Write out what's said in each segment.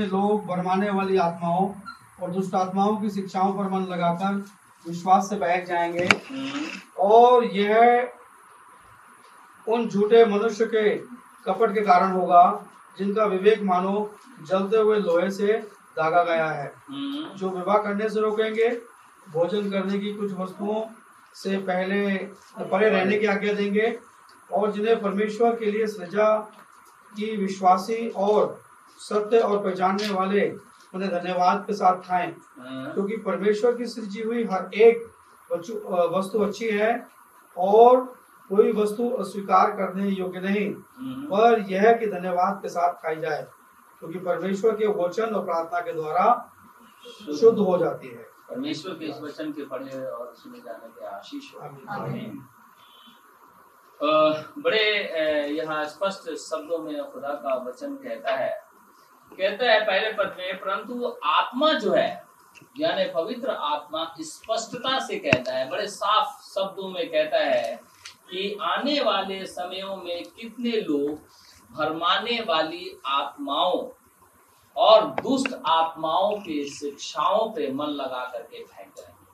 लोग भरमाने वाली आत्माओं और दुष्ट आत्माओं की शिक्षाओं पर मन लगाकर विश्वास से बहक जाएँगे, और यह उन झूठे मनुष्य के कपट के कारण होगा, जिनका विवेक मानो जलते हुए लोहे से दागा गया है। जो विवाह करने से रोकेंगे, भोजन करने की कुछ वस्तुओं से पहले परे रहने की आज्ञा देंगे, और जिन्हें परमेश्वर के लिए सृजा की विश्वासी और सत्य और पहचानने वाले उन्हें धन्यवाद के साथ खाएँ। क्योंकि परमेश्वर की सृजी हुई हर एक वस्तु अच्छी है और कोई वस्तु अस्वीकार करने योग्य नहीं। पर यह कि धन्यवाद के साथ खाई जाए क्योंकि परमेश्वर के वचन और प्रार्थना के द्वारा शुद्ध हो जाती है। परमेश्वर के इस वचन के पढ़े और सुने जाने के आशीष हो। बड़े यहाँ स्पष्ट शब्दों में खुदा का वचन कहता है कहता है पहले पद में, परंतु आत्मा जो है, यानी पवित्र आत्मा, स्पष्टता से कहता है, बड़े साफ़ शब्दों में कहता है कि आने वाले समयों में कितने लोग भरमाने वाली आत्माओं और दुष्ट आत्माओं के शिक्षाओं पे मन लगा करके फेंक जाएँगे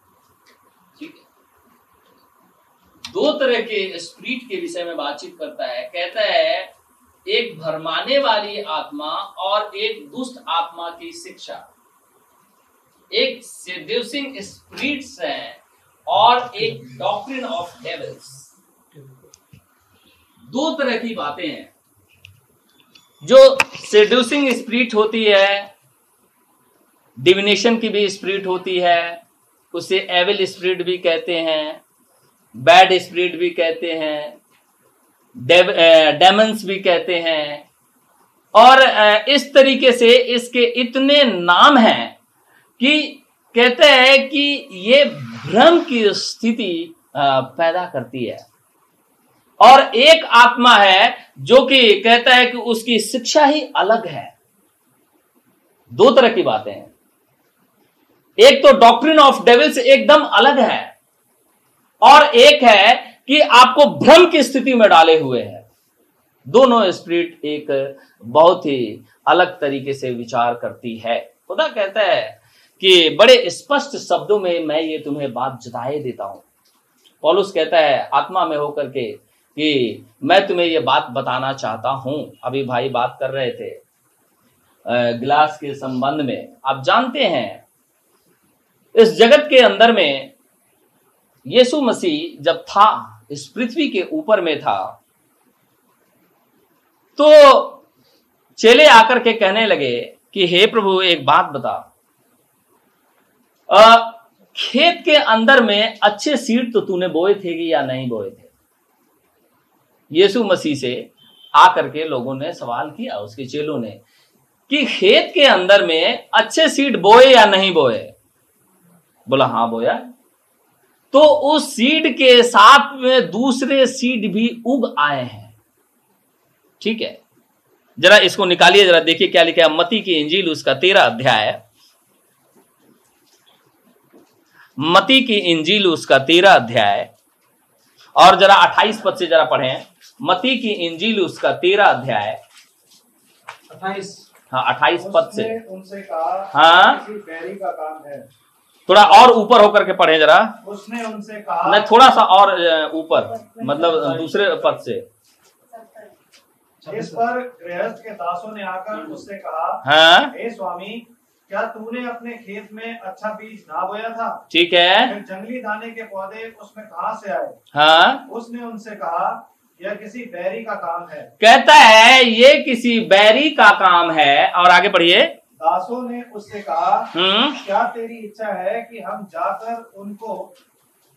ठीक है? दो तरह के स्प्रिट के विषय में बातचीत करता है, कहता है एक भरमाने वाली आत्मा और एक दुष्ट आत्मा की शिक्षा। एक सेड्यूसिंग स्पिरिट्स है और एक डॉक्ट्रिन ऑफ़ डेविल्स दो तरह की बातें हैं। जो सेड्यूसिंग स्पिरिट होती है डिविनेशन की भी स्पिरिट होती है, उसे एविल स्पिरिट भी कहते हैं बैड स्पिरिट भी कहते हैं डेमंस भी कहते हैं। और इस तरीके से इसके इतने नाम हैं कि कहते हैं कि ये भ्रम की स्थिति पैदा करती है। और एक आत्मा है जो कि कहता है कि उसकी शिक्षा ही अलग है। दो तरह की बातें हैं। एक तो डॉक्ट्रिन ऑफ़ डेविल्स एकदम अलग है। और एक है कि आपको भ्रम की स्थिति में डाले हुए हैं। दोनों स्पिरिट एक बहुत ही अलग तरीके से विचार करती है। खुदा कहता है कि बड़े स्पष्ट शब्दों में मैं ये तुम्हें बात जताए देता हूँ। पॉलुस कहता है, आत्मा में होकर के कि मैं तुम्हें ये बात बताना चाहता हूँ। अभी भाई बात कर रहे थे। गिलास के संबंध में। आप जानते हैं, इस जगत के अंदर में यीशु मसीह जब था इस पृथ्वी के ऊपर में था। तो चेले आकर के कहने लगे कि हे प्रभु एक बात बता। अ, खेत के अंदर में अच्छे सीड तो तूने बोए थे कि या नहीं बोए थे? यीशु मसीह से आकर के लोगों ने सवाल किया उसके चेलों ने कि खेत के अंदर में अच्छे सीड बोए या नहीं बोए? बोला हाँ बोया। तो उस सीड के साथ में दूसरे सीड भी उग आए हैं। ठीक है? जरा इसको निकालिए जरा देखिए क्या लिखा है। मती की इंजील उसका तेरा अध्याय मती की इंजील उसका तेरा अध्याय और जरा अट्ठाईस पद से जरा पढ़े। मती की इंजील उसका तेरा अध्याय अट्ठाईस। हाँ अट्ठाईस पद से। उनसे कहा हाँ। का काम है। थोड़ा और ऊपर होकर के पढ़े जरा। उसने उनसे कहा नहीं थोड़ा सा और ऊपर मतलब दूसरे पद से। इस पर गृहस्थ के दासों ने आकर उससे कहा हाँ? हे स्वामी क्या तूने अपने खेत में अच्छा बीज ना बोया था? ठीक है। जंगली दाने के पौधे उसमें कहा से आए? हाँ? उसने उनसे कहा यह किसी बैरी का काम है। कहता है ये किसी बैरी का काम है। और आगे पढ़िए। दासों ने उससे कहा हम्म। क्या तेरी इच्छा है कि हम जाकर उनको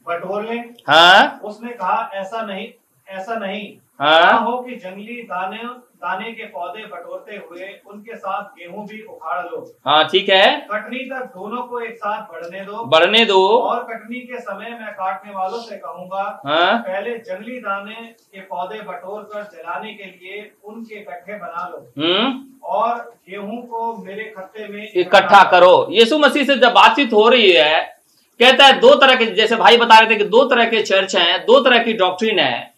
बटोर लें? हाँ। उसने कहा ऐसा नहीं ऐसा नहीं। हाँ। हो कि जंगली दाने दाने के पौधे बटोरते हुए उनके साथ गेहूँ भी उखाड़ लो। हाँ ठीक है। कटनी तक दोनों को एक साथ बढ़ने दो। बढ़ने दो। और कटनी के समय मैं काटने वालों से कहूँगा हाँ। पहले जंगली दाने के पौधे बटोर कर जलाने के लिए उनके गड्ढे बना लो। हम्म। और गेहूँ को मेरे खत्ते में इकट्ठा करो। यीशु मसीह से जब बातचीत हो रही है कहता है दो तरह के जैसे भाई बता रहे थे कि दो तरह के चर्च हैं दो तरह की डॉक्ट्रिन है।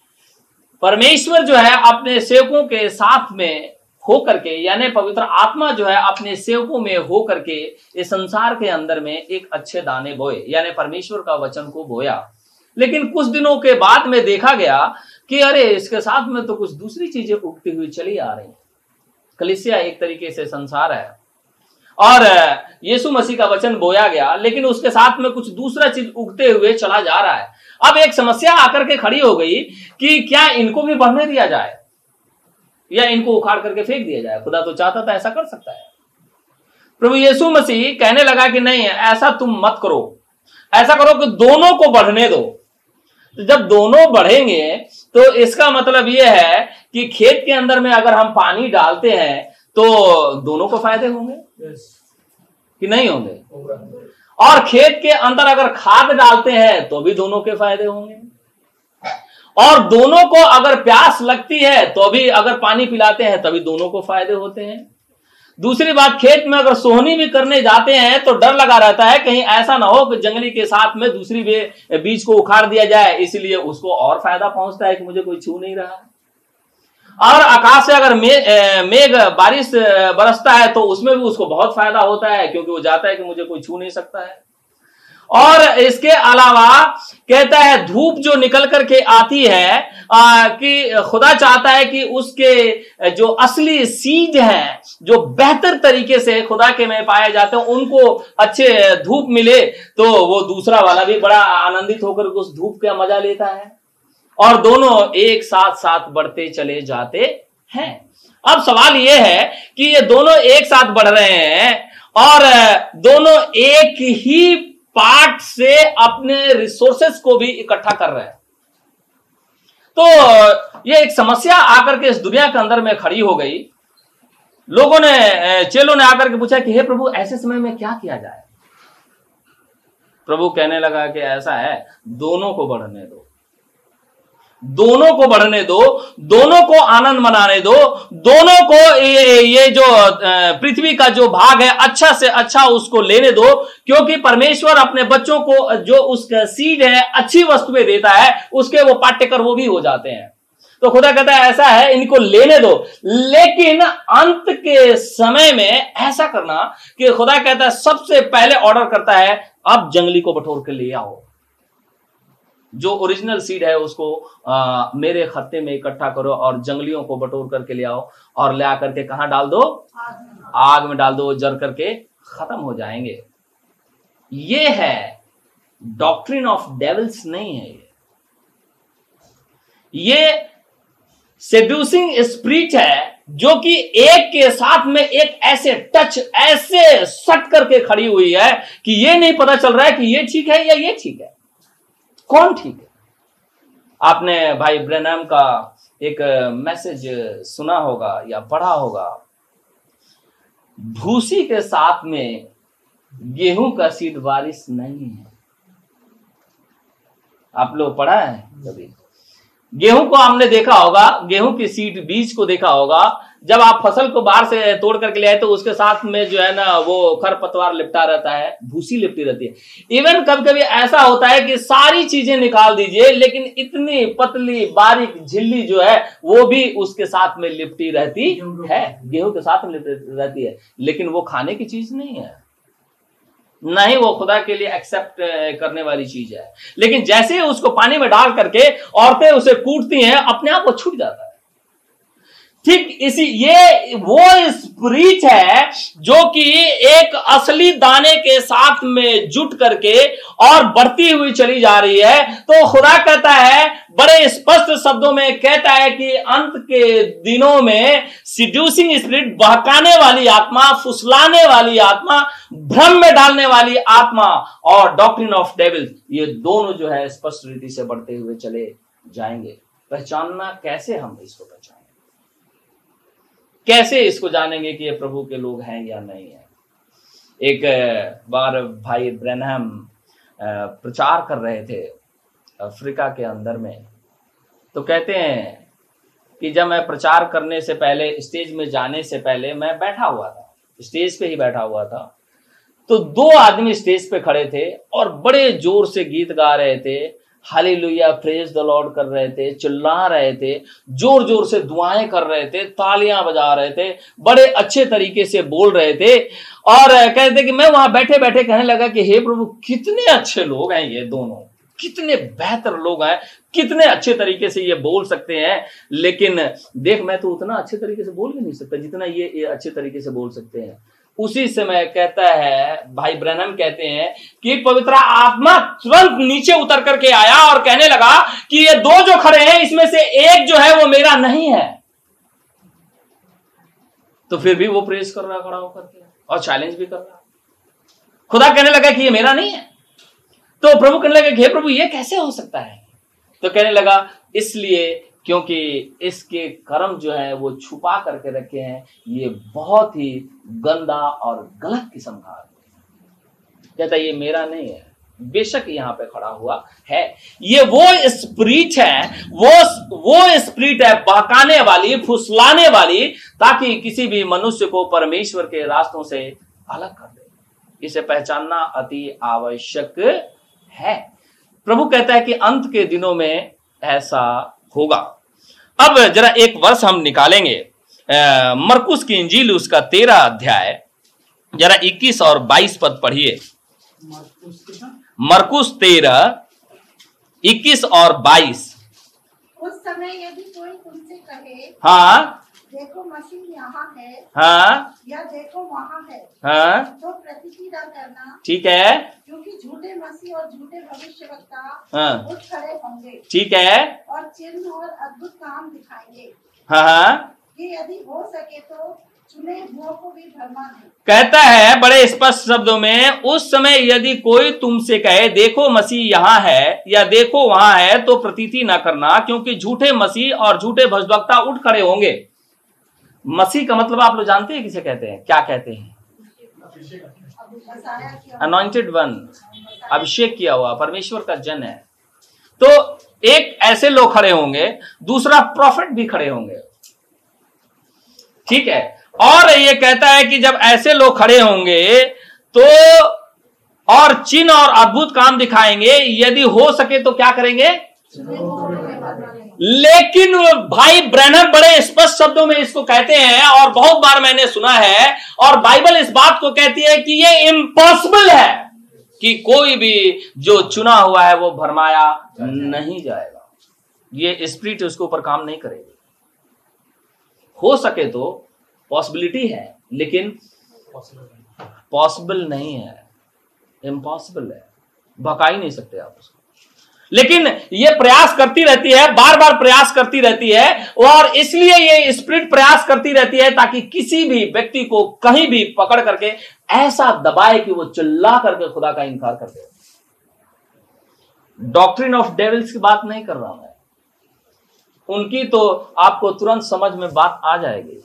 परमेश्वर जो है अपने सेवकों के साथ में हो करके यानी पवित्र आत्मा जो है अपने सेवकों में हो करके इस संसार के अंदर में एक अच्छे दाने बोए, यानी परमेश्वर का वचन को बोया। लेकिन कुछ दिनों के बाद में देखा गया कि अरे, इसके साथ में तो कुछ दूसरी चीज़ें उगती हुई चली आ रही कलिसिया एक तरीके से संसार है। और यीशु मसीह का वचन बोया गया, लेकिन उसके साथ में कुछ दूसरा चीज़ उगते हुए चला जा रहा है। अब एक समस्या आकर के खड़ी हो गई कि क्या इनको भी बढ़ने दिया जाए या इनको उखाड़ करके फेंक दिया जाए। खुदा तो चाहता था ऐसा कर सकता है। प्रभु यीशु मसीह कहने लगा कि नहीं ऐसा तुम मत करो। ऐसा करो कि दोनों को बढ़ने दो। तो जब दोनों बढ़ेंगे तो इसका मतलब यह है कि खेत के अंदर में अगर हम पानी डालते हैं तो दोनों को फ़ायदे होंगे? Yes. कि नहीं होंगे। और खेत के अंदर अगर खाद डालते हैं तो भी दोनों के फ़ायदे होंगे। और दोनों को अगर प्यास लगती है तो भी अगर पानी पिलाते हैं, तभी दोनों को फ़ायदे होते हैं। दूसरी बात, खेत में अगर सोहनी भी करने जाते हैं तो डर लगा रहता है, कहीं ऐसा ना हो कि जंगली के साथ में दूसरी बीज को उखाड़ दिया जाए, इसलिए उसको और फ़ायदा पहुँचता है कि मुझे कोई छू नहीं रहा। और आकाश से अगर मेघ बारिश बरसता है तो उसमें भी उसको बहुत फ़ायदा होता है क्योंकि वो जाता है कि मुझे कोई छू नहीं सकता है। और इसके अलावा कहता है धूप जो निकल करके आती है आ, कि खुदा चाहता है कि उसके जो असली सीज हैं जो बेहतर तरीके से खुदा के में पाए जाते हैं उनको अच्छे धूप मिले तो वो दूसरा वाला भी बड़ा आनंदित होकर उस धूप का मज़ा लेता है। और दोनों एक साथ साथ बढ़ते चले जाते हैं। अब सवाल यह है कि ये दोनों एक साथ बढ़ रहे हैं और दोनों एक ही पार्ट से अपने रिसोर्सेस को भी इकट्ठा कर रहे हैं। तो ये एक समस्या आकर के इस दुनिया के अंदर में खड़ी हो गई। लोगों ने चेलों ने आकर के पूछा कि, हे प्रभु, ऐसे समय में क्या किया जाए? प्रभु कहने लगा कि, ऐसा है, दोनों को बढ़ने दो। दोनों को बढ़ने दो दोनों को आनंद मनाने दो दोनों को ये, ये जो पृथ्वी का जो भाग है अच्छा से अच्छा उसको लेने दो क्योंकि परमेश्वर अपने बच्चों को जो उसका सीड है अच्छी वस्तुएँ देता है उसके वो पाठ्यकर वो भी हो जाते हैं। तो खुदा कहता है ऐसा है इनको लेने दो। लेकिन अंत के समय में ऐसा करना कि खुदा कहता है सबसे पहले ऑर्डर करता है आप जंगली को बटोर के ले आओ। जो ओरिजिनल सीड है उसको आ, मेरे खत्ते में इकट्ठा करो और जंगलियों को बटोर करके ले आओ और ले आकर के कहा डाल दो? आग में डाल दो जर करके खत्म हो जाएँगे। ये है डॉक्ट्रिन ऑफ़ डेविल्स नहीं है ये। ये सेड्यूसिंग स्प्रिट है जो कि एक के साथ में एक ऐसे टच ऐसे सट करके खड़ी हुई है कि ये नहीं पता चल रहा है कि ये ठीक है या ये ठीक है। कौन ठीक है? आपने भाई ब्रैनम का एक मैसेज सुना होगा या पढ़ा होगा? भूसी के साथ में गेहूँ का सीड बारिश नहीं है। आप लोग पढ़ा है कभी? गेहूँ को हमने देखा होगा, गेहूँ की सीड बीज को देखा होगा। जब आप फ़सल को बाहर से तोड़ करके ले आए तो उसके साथ में जो है ना, वो खर पतवार लिपटा रहता है, भूसी लिपटी रहती है। इवन कभी कभी ऐसा होता है कि सारी चीज़ें निकाल दीजिए, लेकिन इतनी पतली, बारीक झिल्ली जो है, वो भी उसके साथ में लिपटी रहती है। गेहूँ के साथ में लिपटी रहती है, लेकिन वो खाने की चीज़ नहीं है। नहीं वो खुदा के लिए एक्सेप्ट करने वाली चीज़ है। लेकिन जैसे उसको पानी में डाल करके औरतें उसे कूटती हैं, अपने आप वो छूट जाता है। ठीक इसी, ये, वो स्प्रीच है जो कि एक असली दाने के साथ में जुट करके और बढ़ती हुई चली जा रही है। तो खुदा कहता है, बड़े स्पष्ट शब्दों में कहता है कि अंत के दिनों में सिड्यूसिंग स्पिरिट बहकाने वाली आत्मा, फुसलाने वाली आत्मा, भ्रम में डालने वाली आत्मा और डॉक्ट्रिन ऑफ़ डेविल ये दोनों जो है स्पष्ट रीति से बढ़ते हुए चले जाएँगे। पहचानना कैसे हम इसको कैसे इसको जानेंगे कि ये प्रभु के लोग हैं या नहीं है? एक बार भाई ब्रैनहम प्रचार कर रहे थे अफ्रीका के अंदर में। तो कहते हैं कि जब मैं प्रचार करने से पहले, स्टेज में जाने से पहले मैं बैठा हुआ था। स्टेज पे ही बैठा हुआ था। तो दो आदमी स्टेज पे खड़े थे और बड़े ज़ोर से गीत गा रहे थे। हालेलुया प्रेज द लॉर्ड कर रहे थे चिल्ला रहे थे ज़ोर ज़ोर से दुआएँ कर रहे थे तालियाँ बजा रहे थे बड़े अच्छे तरीके से बोल रहे थे और कहते कि मैं वहाँ बैठे बैठे कहने लगा कि हे प्रभु कितने अच्छे लोग हैं ये दोनों कितने बेहतर लोग हैं कितने अच्छे तरीके से ये बोल सकते हैं लेकिन देख मैं तो उतना अच्छे तरीके से बोल भी नहीं सकता जितना ये, ये अच्छे तरीके से बोल सकते हैं। उसी समय कहता है, भाई ब्रहणम कहते हैं कि पवित्र आत्मा तुरंत नीचे उतर करके आया और कहने लगा कि ये दो जो खड़े हैं, इसमें से एक जो है वो मेरा नहीं है। तो फिर भी वो प्रेस कर रहा, खड़ा होकर के और चैलेंज भी कर रहा। खुदा कहने लगा कि ये मेरा नहीं है। तो प्रभु कहने लगा, हे प्रभु, ये कैसे हो सकता है? तो कहने लगा, इसलिए क्योंकि इसके कर्म जो है वो छुपा करके रखे हैं। ये बहुत ही गंदा और गलत किस्म का कहता ये मेरा नहीं है। बेशक यहाँ पे खड़ा हुआ है। ये वो स्प्रीट है, वो वो स्प्रीट है बहकाने वाली, फुसलाने वाली, ताकि किसी भी मनुष्य को परमेश्वर के रास्तों से अलग कर दे। इसे पहचानना अति आवश्यक है। प्रभु कहता है कि अंत के दिनों में ऐसा होगा। अब जरा एक वर्ष हम निकालेंगे। मरकुस की इंजील उसका तेरह अध्याय। जरा इक्कीस और बाईस पद पढ़िए। मरकुस तेरह इक्कीस और बाईस। उस समय यदि कोई तुमसे कहे हाँ। देखो मशीन यहाँ है हाँ। या देखो वहाँ है हाँ। तो प्रतिक्रिया करना। ठीक है। क्योंकि झूठे मसीह और झूठे भविष्य हाँ। खड़े होंगे। ठीक है। और चिन्ह और अद्भुत काम दिखाएँगे। हाँ हाँ। कि यदि हो सके तो चुने हुओं को भी भरमा दे कहता है बड़े स्पष्ट शब्दों में उस समय यदि कोई तुमसे कहे देखो मसीह यहाँ है या देखो वहाँ है तो प्रतीति ना करना क्योंकि झूठे मसीह और झूठे भजभक्ता उठ खड़े होंगे। मसीह का मतलब आप लोग जानते हैं किसे कहते हैं? क्या कहते हैं? अनॉइंटेड वन अभिषेक किया हुआ, परमेश्वर का जन है। तो एक ऐसे लोग खड़े होंगे, दूसरा प्रॉफिट भी खड़े होंगे। ठीक है? और ये कहता है कि जब ऐसे लोग खड़े होंगे तो और चिन्ह और अद्भुत काम दिखाएँगे। यदि हो सके तो क्या करेंगे चुने हुओं को भी भरमा दे लेकिन भाई ब्रैनर बड़े स्पष्ट शब्दों में इसको कहते हैं और बहुत बार मैंने सुना है और बाइबल इस बात को कहती है कि ये इम्पॉसिबल है कि कोई भी जो चुना हुआ है वो भरमाया नहीं जाएगा। ये स्प्रिट उसके ऊपर काम नहीं करेगी। हो सके तो पॉसिबिलिटी है, लेकिन पॉसिबल नहीं है। इम्पॉसिबल है। भगा ही नहीं सकते आप उसको। लेकिन ये प्रयास करती रहती है बार बार प्रयास करती रहती है, और इसलिए ये स्प्रिट प्रयास करती रहती है ताकि किसी भी व्यक्ति को कहीं भी पकड़ करके ऐसा दबाए कि वो चिल्ला करके खुदा का इनकार कर दे। डॉक्ट्रिन ऑफ़ डेविल्स की बात नहीं कर रहा मैं। उनकी तो आपको तुरंत समझ में बात आ जाएगी।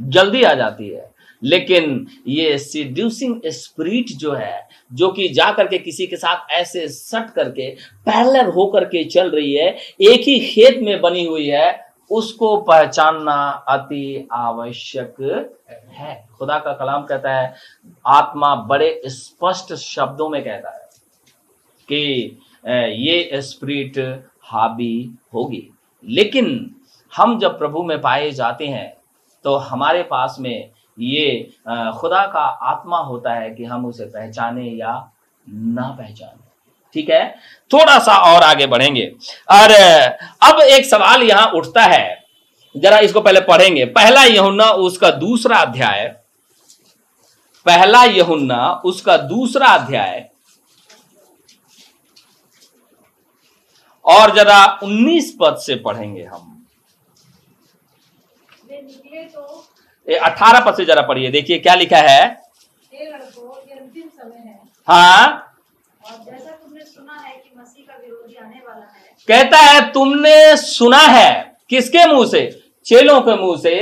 जल्दी आ जाती है। लेकिन ये सीड्यूसिंग स्पिरिट जो है, जो कि जा करके किसी के साथ ऐसे सट करके पैरेलल होकर के चल रही है, एक ही खेत में बनी हुई है, उसको पहचानना अति आवश्यक है। खुदा का कलाम कहता है, आत्मा बड़े स्पष्ट शब्दों में कहता है कि ये स्पिरिट हावी होगी। लेकिन हम जब प्रभु में पाए जाते हैं तो हमारे पास में ये खुदा का आत्मा होता है कि हम उसे पहचाने या ना पहचाने। ठीक है? थोड़ा सा और आगे बढ़ेंगे। और, अब एक सवाल यहाँ उठता है। जरा इसको पहले पढ़ेंगे। पहला यहुन्ना उसका दूसरा अध्याय। पहला यहुन्ना उसका दूसरा अध्याय। और जरा 19 पद से पढ़ेंगे हम। वे निकले तो 18 पद से जरा पढ़िए देखिए क्या लिखा है? हे लड़कों ये अंतिम समय है। हाँ? और जैसा तुमने सुना है कि मसीह का विरोधी आने वाला है। कहता है तुमने सुना है किसके मुँह से? चेलों के मुँह से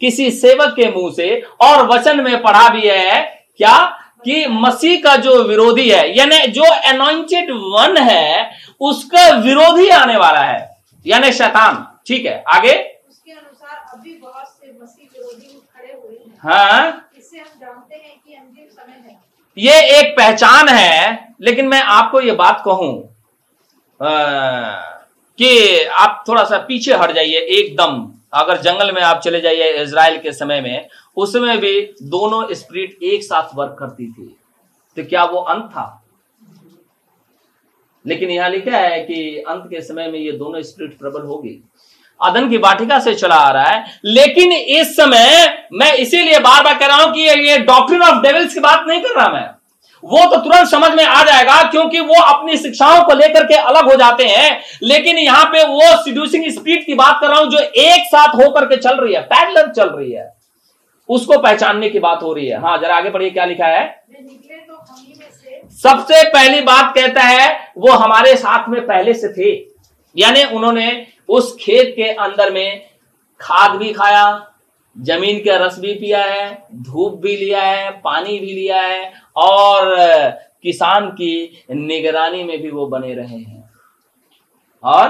किसी सेवक के मुँह से और वचन में पढ़ा भी है क्या? कि मसीह का जो विरोधी है यानी जो अनॉइंटेड वन है उसका विरोधी आने वाला है। यानी शैतान ठीक है आगे उसके अनुसार अभी बहुत से मसीह विरोधी उठ खड़े हुए हैं? इससे हम जानते हैं कि अंतिम समय है। ये एक पहचान है लेकिन मैं आपको ये बात कहूँ कि आप थोड़ा सा पीछे हट जाइए एकदम। अगर जंगल में आप चले जाइए इज़राइल के समय में उसमें भी दोनों स्प्रिट एक साथ वर्क करती थी। तो क्या वो अंत था? लेकिन यहाँ लिखा है कि अंत के समय में ये दोनों स्प्रिट प्रबल होगी अदन की बाटिका से चला आ रहा है। लेकिन इस समय मैं इसीलिए बार बार कह रहा हूँ कि ये डॉक्ट्रिन ऑफ़ डेविल्स की बात नहीं कर रहा मैं। वो तो तुरंत समझ में आ जाएगा क्योंकि वो अपनी शिक्षाओं को लेकर के अलग हो जाते हैं। लेकिन यहाँ पे वो सिड्यूसिंग स्पीड की बात कर रहा हूँ जो एक साथ होकर के चल रही है पैरल चल रही है। उसको पहचानने की बात हो रही है। हाँ जरा आगे पढ़िए क्या लिखा है? तो सबसे पहली बात कहता है वो हमारे साथ में पहले से थे। यानी उन्होंने उस खेत के अंदर में खाद भी खाया ज़मीन का रस भी पिया है धूप भी लिया है पानी भी लिया है और किसान की निगरानी में भी वो बने रहे हैं। और?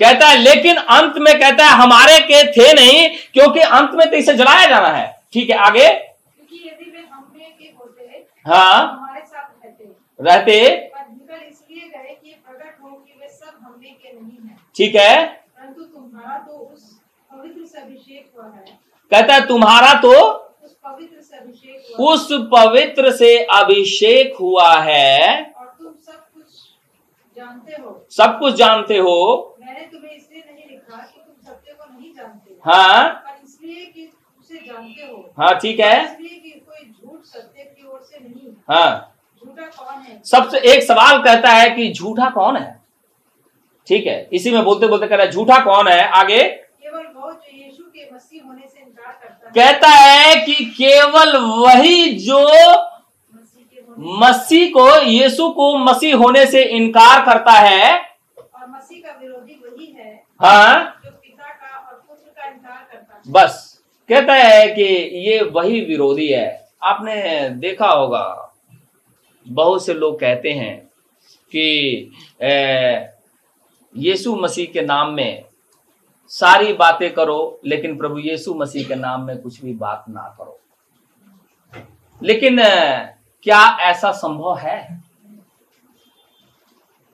कहता है लेकिन अंत में कहता है हमारे के थे नहीं क्योंकि अंत में तो इसे जलाया जाना है। ठीक है आगे? क्योंकि यदि वे हमें के होते हाँ हमारे साथ रहते रहते पर निकल इसलिए गए कि प्रकट हो कि वे सब हमें के नहीं हैं। ठीक है? परंतु तुम्हारा तो उस पवित्र से अभिषेक हुआ है। कहता है तुम्हारा तो उस पवित्र से अभिषेक हुआ उस पवित्र से अभिषेक हुआ है। और तुम सब कुछ जानते हो। सब कुछ जानते हो। मैंने तुम्हें इसलिए नहीं लिखा कि तुम सत्य को नहीं जानते हाँ। पर इसलिए कि उसे जानते हो। हाँ ठीक है। इसलिए कि कोई झूठ सत्य की ओर से नहीं। है। सबसे एक सवाल कहता है कि झूठा कौन है? ठीक है इसी में बोलते बोलते कह रहा है झूठा कौन है? आगे। केवल वो जो यीशु के मसीह होने से इनकार करता है। कहता है कि केवल वही जो मसीह मसीह को यीशु को मसीह होने से इनकार करता है। और मसीह का विरोधी वही है हाँ। जो पिता का और पुत्र का इनकार करता है। बस कहता है कि ये वही विरोधी है। आपने देखा होगा बहुत से लोग कहते हैं कि यीशु मसीह के नाम में सारी बातें करो, लेकिन प्रभु यीशु मसीह के नाम में कुछ भी बात ना करो। लेकिन क्या ऐसा संभव है?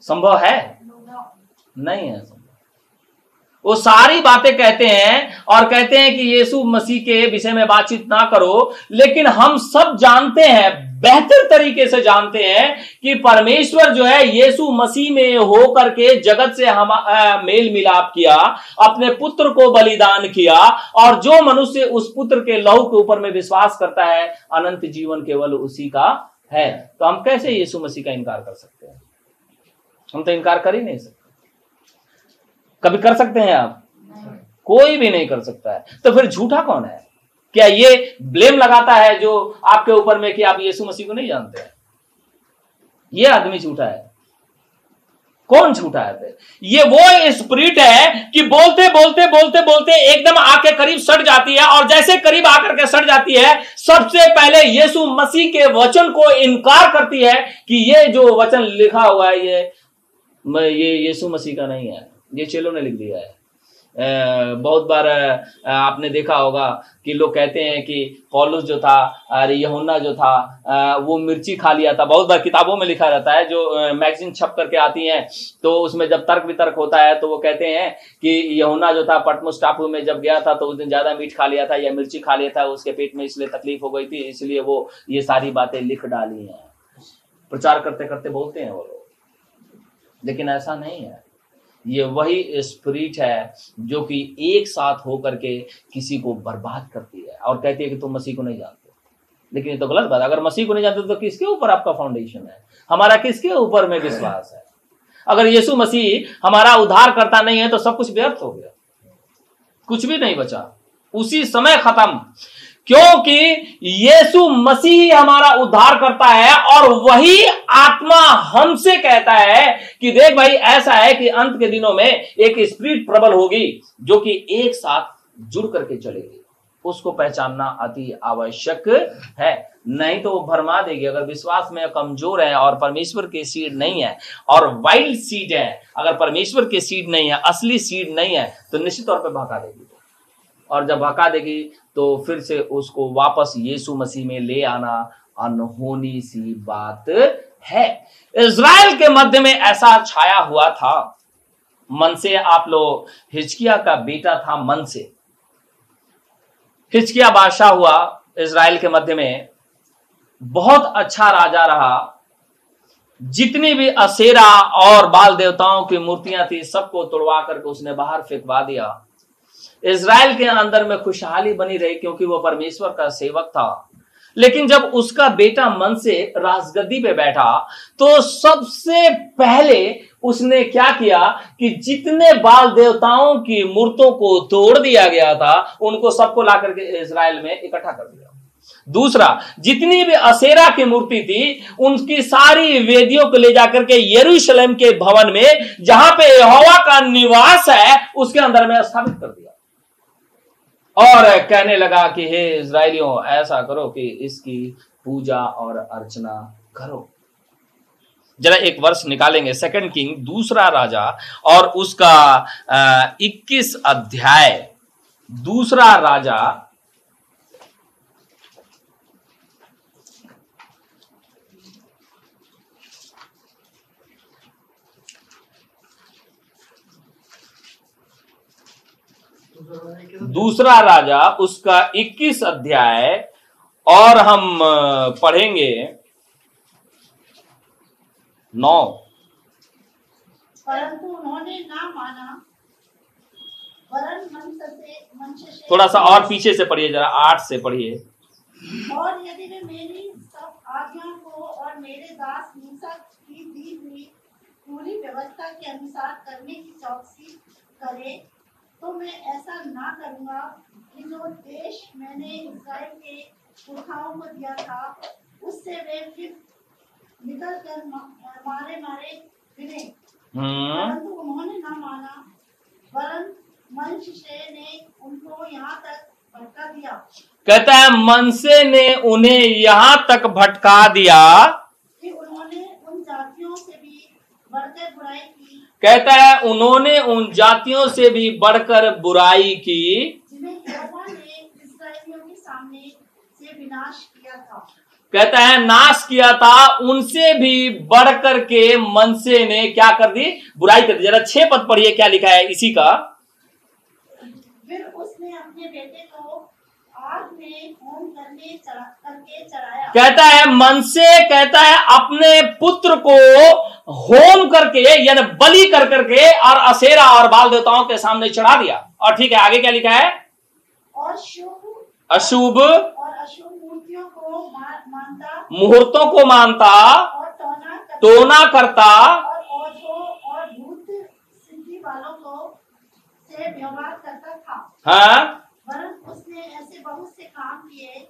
संभव है? नहीं है। वो सारी बातें कहते हैं और कहते हैं कि यीशु मसीह के विषय में बातचीत ना करो, लेकिन हम सब जानते हैं, बेहतर तरीके से जानते हैं कि परमेश्वर जो है यीशु मसीह में होकर के जगत से हम मेल मिलाप किया, अपने पुत्र को बलिदान किया, और जो मनुष्य उस पुत्र के लहू के ऊपर में विश्वास करता है, अनंत जीवन केवल उसी का है। तो हम कैसे यीशु मसीह का इनकार कर सकते हैं? हम तो इनकार कर ही नहीं सकते। कभी कर सकते हैं आप? कोई भी नहीं कर सकता है। तो फिर झूठा कौन है? क्या ये ब्लेम लगाता है जो आपके ऊपर में कि आप यीशु मसीह को नहीं जानते हैं? ये आदमी झूठा है। कौन झूठा है फिर? ये वो स्पिरिट है कि बोलते बोलते बोलते बोलते एकदम आके करीब सड़ जाती है और जैसे करीब आकर के सड़ जाती है, सबसे पहले यीशु मसीह के वचन को इनकार करती है कि ये जो वचन लिखा हुआ है, ये ये यीशु मसीह का नहीं है। ये चेलों ने लिख दिया है। बहुत बार आपने देखा होगा कि लोग कहते हैं कि पौलुस जो था और यहुन्ना जो था वो मिर्ची खा लिया था। बहुत बार किताबों में लिखा रहता है, जो मैगजीन छप करके आती हैं तो उसमें जब तर्क वितर्क होता है तो वो कहते हैं कि यहुन्ना जो था, पटमुस टापू में जब गया था तो उस दिन ज़्यादा मीट खा लिया था या मिर्ची खा लिया था, उसके पेट में इसलिए तकलीफ़ हो गई थी, इसलिए वो ये सारी बातें लिख डाली हैं। प्रचार करते करते बोलते हैं वो लोग। लेकिन ऐसा नहीं है। ये वही स्पिरिट है जो कि एक साथ होकर के किसी को बर्बाद करती है और कहती है कि तुम मसीह को नहीं जानते। लेकिन ये तो गलत बात अगर मसीह को नहीं जानते तो किसके ऊपर आपका फाउंडेशन है? हमारा किसके ऊपर में विश्वास है? अगर यीशु मसीह हमारा उद्धार करता नहीं है तो सब कुछ व्यर्थ हो गया। कुछ भी नहीं बचा। उसी समय खत्म। क्योंकि यीशु मसीह हमारा उद्धार करता है और वही आत्मा हमसे कहता है कि देख भाई, ऐसा है कि अंत के दिनों में एक स्पिरिट प्रबल होगी जो कि एक साथ जुड़ करके चलेगी। उसको पहचानना अति आवश्यक है। नहीं तो वो भरमा देगी। अगर विश्वास में कमज़ोर है और परमेश्वर के सीड नहीं है और वाइल्ड सीड है, अगर परमेश्वर के सीड नहीं है, असली सीड नहीं है तो निश्चित तौर पर भगा देगी। और जब भगा देगी तो फिर से उसको वापस यीशु मसीह में ले आना अनहोनी सी बात है। इज़राइल के मध्य में ऐसा छाया हुआ था। मन से आप लोग हिचकिया का बेटा था मन से। हिचकिया बादशाह हुआ इज़राइल के मध्य में। बहुत अच्छा राजा रहा। जितनी भी असेरा और बाल देवताओं की मूर्तियाँ थी, सबको तोड़वा करके उसने बाहर फेंकवा दिया। इज़राइल के अंदर में खुशहाली बनी रही क्योंकि वो परमेश्वर का सेवक था। लेकिन जब उसका बेटा मन से राजगद्दी पे बैठा तो सबसे पहले उसने क्या किया कि जितने बाल देवताओं की मूर्तों को तोड़ दिया गया था, उनको सबको ला करके इसराइल में इकट्ठा कर दिया। दूसरा, जितनी भी असेरा की मूर्ति थी, उनकी सारी वेदियों को ले जाकर के यरूशलेम के भवन में, जहाँ पे यहोवा का निवास है, उसके अंदर में स्थापित कर दिया। और कहने लगा कि, हे इसराइलियों ऐसा करो कि इसकी पूजा और अर्चना करो। जरा एक वर्ष निकालेंगे। सेकंड किंग दूसरा राजा और उसका इक्कीस अध्याय, दूसरा राजा दूसरा राजा उसका 21 अध्याय और हम पढ़ेंगे नौ। परंतु उन्होंने ना माना थोड़ा सा और पीछे से पढ़िए जरा आठ से पढ़िए। और यदि वे मेरी सब आज्ञा को और मेरे दास मूसा की दी हुई पूरी व्यवस्था के अनुसार करने की चौकसी करे तो मैं ऐसा ना करूँगा कि जो देश मैंने इस्राएल के पुरखाओं को दिया था उससे वे फिर निकल कर मारे मारे फिरे हम्म। परंतु उन्होंने ना माना वरन से ने उनको यहाँ तक भटका दिया। कहता है मनसे ने उन्हें यहाँ तक भटका दिया। कि उन्होंने उन जातियों से भी बढ़कर बुराई की कहता है उन्होंने उन जातियों से भी बढ़कर बुराई की। कहता है नाश किया था उनसे भी बढ़कर के मनसे ने क्या कर दी? बुराई कर दी। जरा छह पद पढ़िए क्या लिखा है इसी का। फिर उसने अपने बेटे को कहता है मन से कहता है अपने पुत्र को होम करके यानी बलि कर करके और असेरा और बाल देवताओं के सामने चढ़ा दिया। और ठीक है आगे क्या लिखा है? अशुभ। मुहूर्तों को मानता। टोना करता। और और वालों को से व्यवहार करता था। हाँ। वरन उसने ऐसे बहुत से काम किए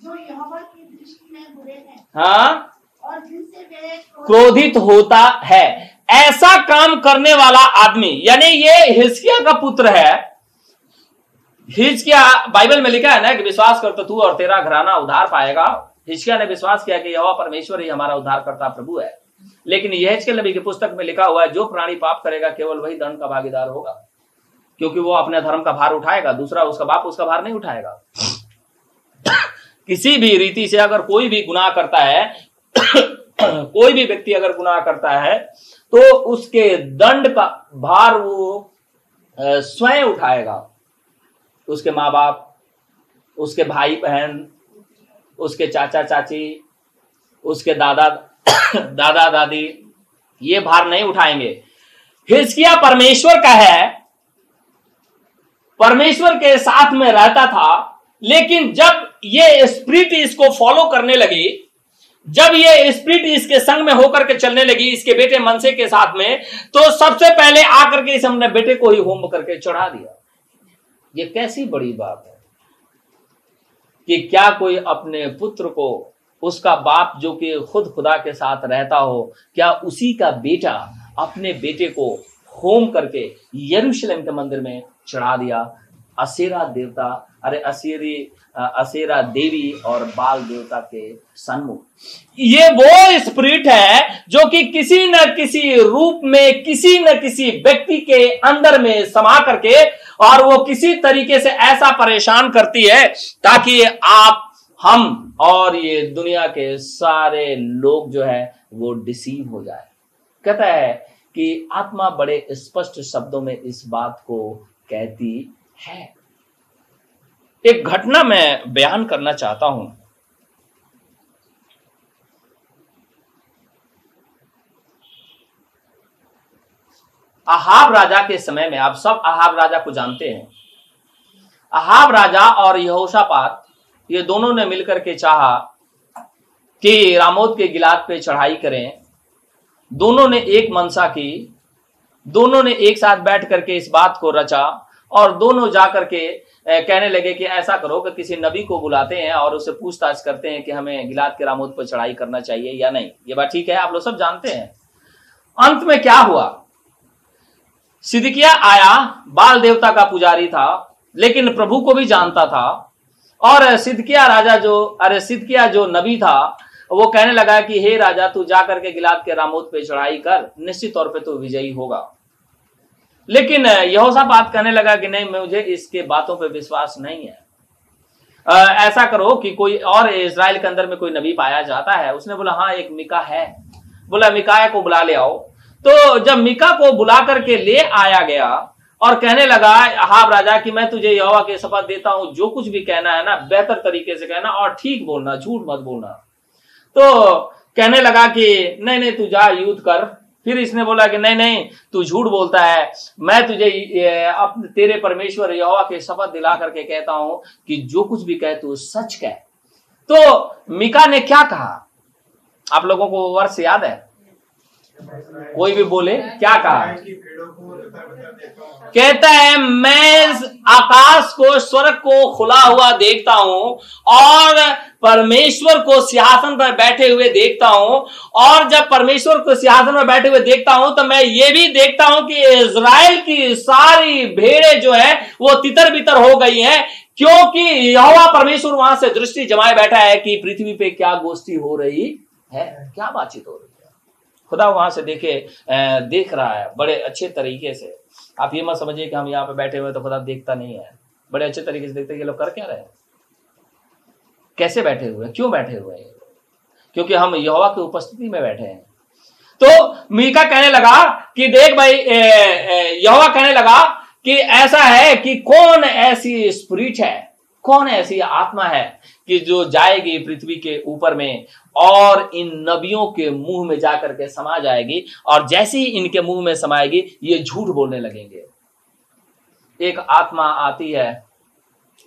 जो यहोवा की दृष्टि में बुरे हैं। हाँ? और जिनसे वे क्रोधित होता है। ऐसा काम करने वाला आदमी यानी ये हिजकिया का पुत्र है। हिजकिया बाइबल में लिखा है ना कि विश्वास कर तो तू और तेरा घराना उद्धार पाएगा। हिजकिया ने विश्वास किया कि यहोवा परमेश्वर ही हमारा उद्धार करता प्रभु है। लेकिन यह नबी की पुस्तक में लिखा हुआ है जो प्राणी पाप करेगा केवल वही दंड का भागीदार होगा। क्योंकि वो अपने धर्म का भार उठाएगा, दूसरा उसका बाप उसका भार नहीं उठाएगा। किसी भी रीति से अगर कोई भी गुनाह करता है, कोई भी व्यक्ति अगर गुनाह करता है तो उसके दंड का भार वो स्वयं उठाएगा। उसके माँ बाप उसके भाई बहन उसके चाचा चाची उसके दादा दादा दादी ये भार नहीं उठाएँगे। हिजकिया परमेश्वर का है परमेश्वर के साथ में रहता था, लेकिन जब ये स्प्रिट इसको फॉलो करने लगी, जब ये स्प्रिट इसके संग में होकर के चलने लगी, इसके बेटे मनसे के साथ में तो सबसे पहले आकर के इस हमने बेटे को ही होम करके चढ़ा दिया। ये कैसी बड़ी बात है कि क्या कोई अपने पुत्र को, उसका बाप जो कि खुद खुदा के साथ रहता हो, क्या उसी का बेटा अपने बेटे को होम करके यरूशलेम के मंदिर में चढ़ा दिया। असेरा देवता, अरे असेरी असेरा देवी और बाल देवता के सन्मुख। ये वो स्पिरिट है जो कि किसी न किसी रूप में, किसी न किसी व्यक्ति के अंदर में समा करके और वो किसी तरीके से ऐसा परेशान करती है ताकि आप, हम और ये दुनिया के सारे लोग जो है वो डिसीव हो जाए। कहता है कि आत्मा बड़े स्पष्ट शब्दों में इस बात को कहती है। एक घटना मैं बयान करना चाहता हूँ। अहाब राजा के समय में आप सब अहाब राजा को जानते हैं। अहाब राजा और यहोशापात, ये दोनों ने मिलकर के चाहा कि रामोद के गिलाद पे चढ़ाई करें। दोनों ने एक मनसा की दोनों ने एक साथ बैठ करके इस बात को रचा और दोनों जाकर के कहने लगे कि ऐसा करो कि किसी नबी को बुलाते हैं और उससे पूछताछ करते हैं कि हमें गिलाद के रामोद पर चढ़ाई करना चाहिए या नहीं। ये बात ठीक है? आप लोग सब जानते हैं। अंत में क्या हुआ? सिद्धिकिया आया, बाल देवता का पुजारी था, लेकिन प्रभु को भी जानता था। और सिद्धकिया राजा जो, अरे सिद्धकिया जो नबी था, वो कहने लगा कि, हे राजा, तू जाकर के गिलाद के रामोद पे चढ़ाई कर, निश्चित तौर पे तो विजयी होगा। लेकिन यहोसा बात कहने लगा कि नहीं मुझे इसके बातों पर विश्वास नहीं है। आ, ऐसा करो कि कोई और इसराइल के अंदर में कोई नबी पाया जाता है उसने बोला हाँ एक मिका है। बोला मिकाया को बुला ले आओ। तो जब मिका को बुला करके ले आया गया और कहने लगा हाब राजा कि मैं तुझे यहोवा के शपथ देता हूँ जो कुछ भी कहना है ना बेहतर तरीके से कहना और ठीक बोलना झूठ मत बोलना। तो कहने लगा कि नहीं नहीं तू जा युद्ध कर। फिर इसने बोला कि नहीं नहीं, तू झूठ बोलता है। मैं तुझे अपने तेरे परमेश्वर यहोवा के शपथ दिला करके कहता हूँ कि जो कुछ भी कहे तू सच कह। तो मिका ने क्या कहा? आप लोगों को वर्ष याद है? कोई भी बोले क्या कहा? कहता है मैं आकाश को स्वर्ग को खुला हुआ देखता हूँ और परमेश्वर को सिंहासन पर बैठे हुए देखता हूँ और जब परमेश्वर को सिंहासन पर बैठे हुए देखता हूँ तो मैं ये भी देखता हूँ कि इज़राइल की सारी भेड़े जो है वो तितर बितर हो गई हैं क्योंकि यहोवा परमेश्वर वहाँ से दृष्टि जमाए बैठा है कि पृथ्वी पे क्या गोष्ठी हो रही है क्या बातचीत हो रही है। खुदा वहाँ से देखे देख रहा है, बड़े अच्छे तरीके से। आप ये मत समझिए कि हम यहाँ पे बैठे हुए तो खुदा देखता नहीं है। बड़े अच्छे तरीके से देखते हैं लोग कर क्या रहे हैं। कैसे बैठे हुए हैं? क्यों बैठे हुए हैं क्योंकि हम यहोवा की उपस्थिति में बैठे हैं। तो मीका कहने लगा कि देख भाई यहोवा कहने लगा कि ऐसा है कि कौन ऐसी स्पिरिट है कौन ऐसी आत्मा है कि जो जाएगी पृथ्वी के ऊपर में और इन नबियों के मुँह में जाकर के समा जाएगी और जैसे ही इनके मुँह में समाएगी, ये झूठ बोलने लगेंगे। एक आत्मा आती है,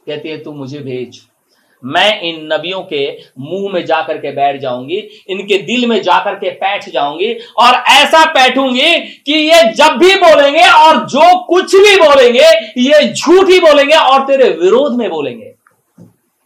कहती है, तू मुझे भेज। मैं इन नबियों के मुँह में जाकर के बैठ जाऊँगी, इनके दिल में जाकर के बैठ जाऊँगी और ऐसा बैठूँगी कि ये जब भी बोलेंगे और जो कुछ भी बोलेंगे, ये झूठ ही बोलेंगे और तेरे विरोध में बोलेंगे।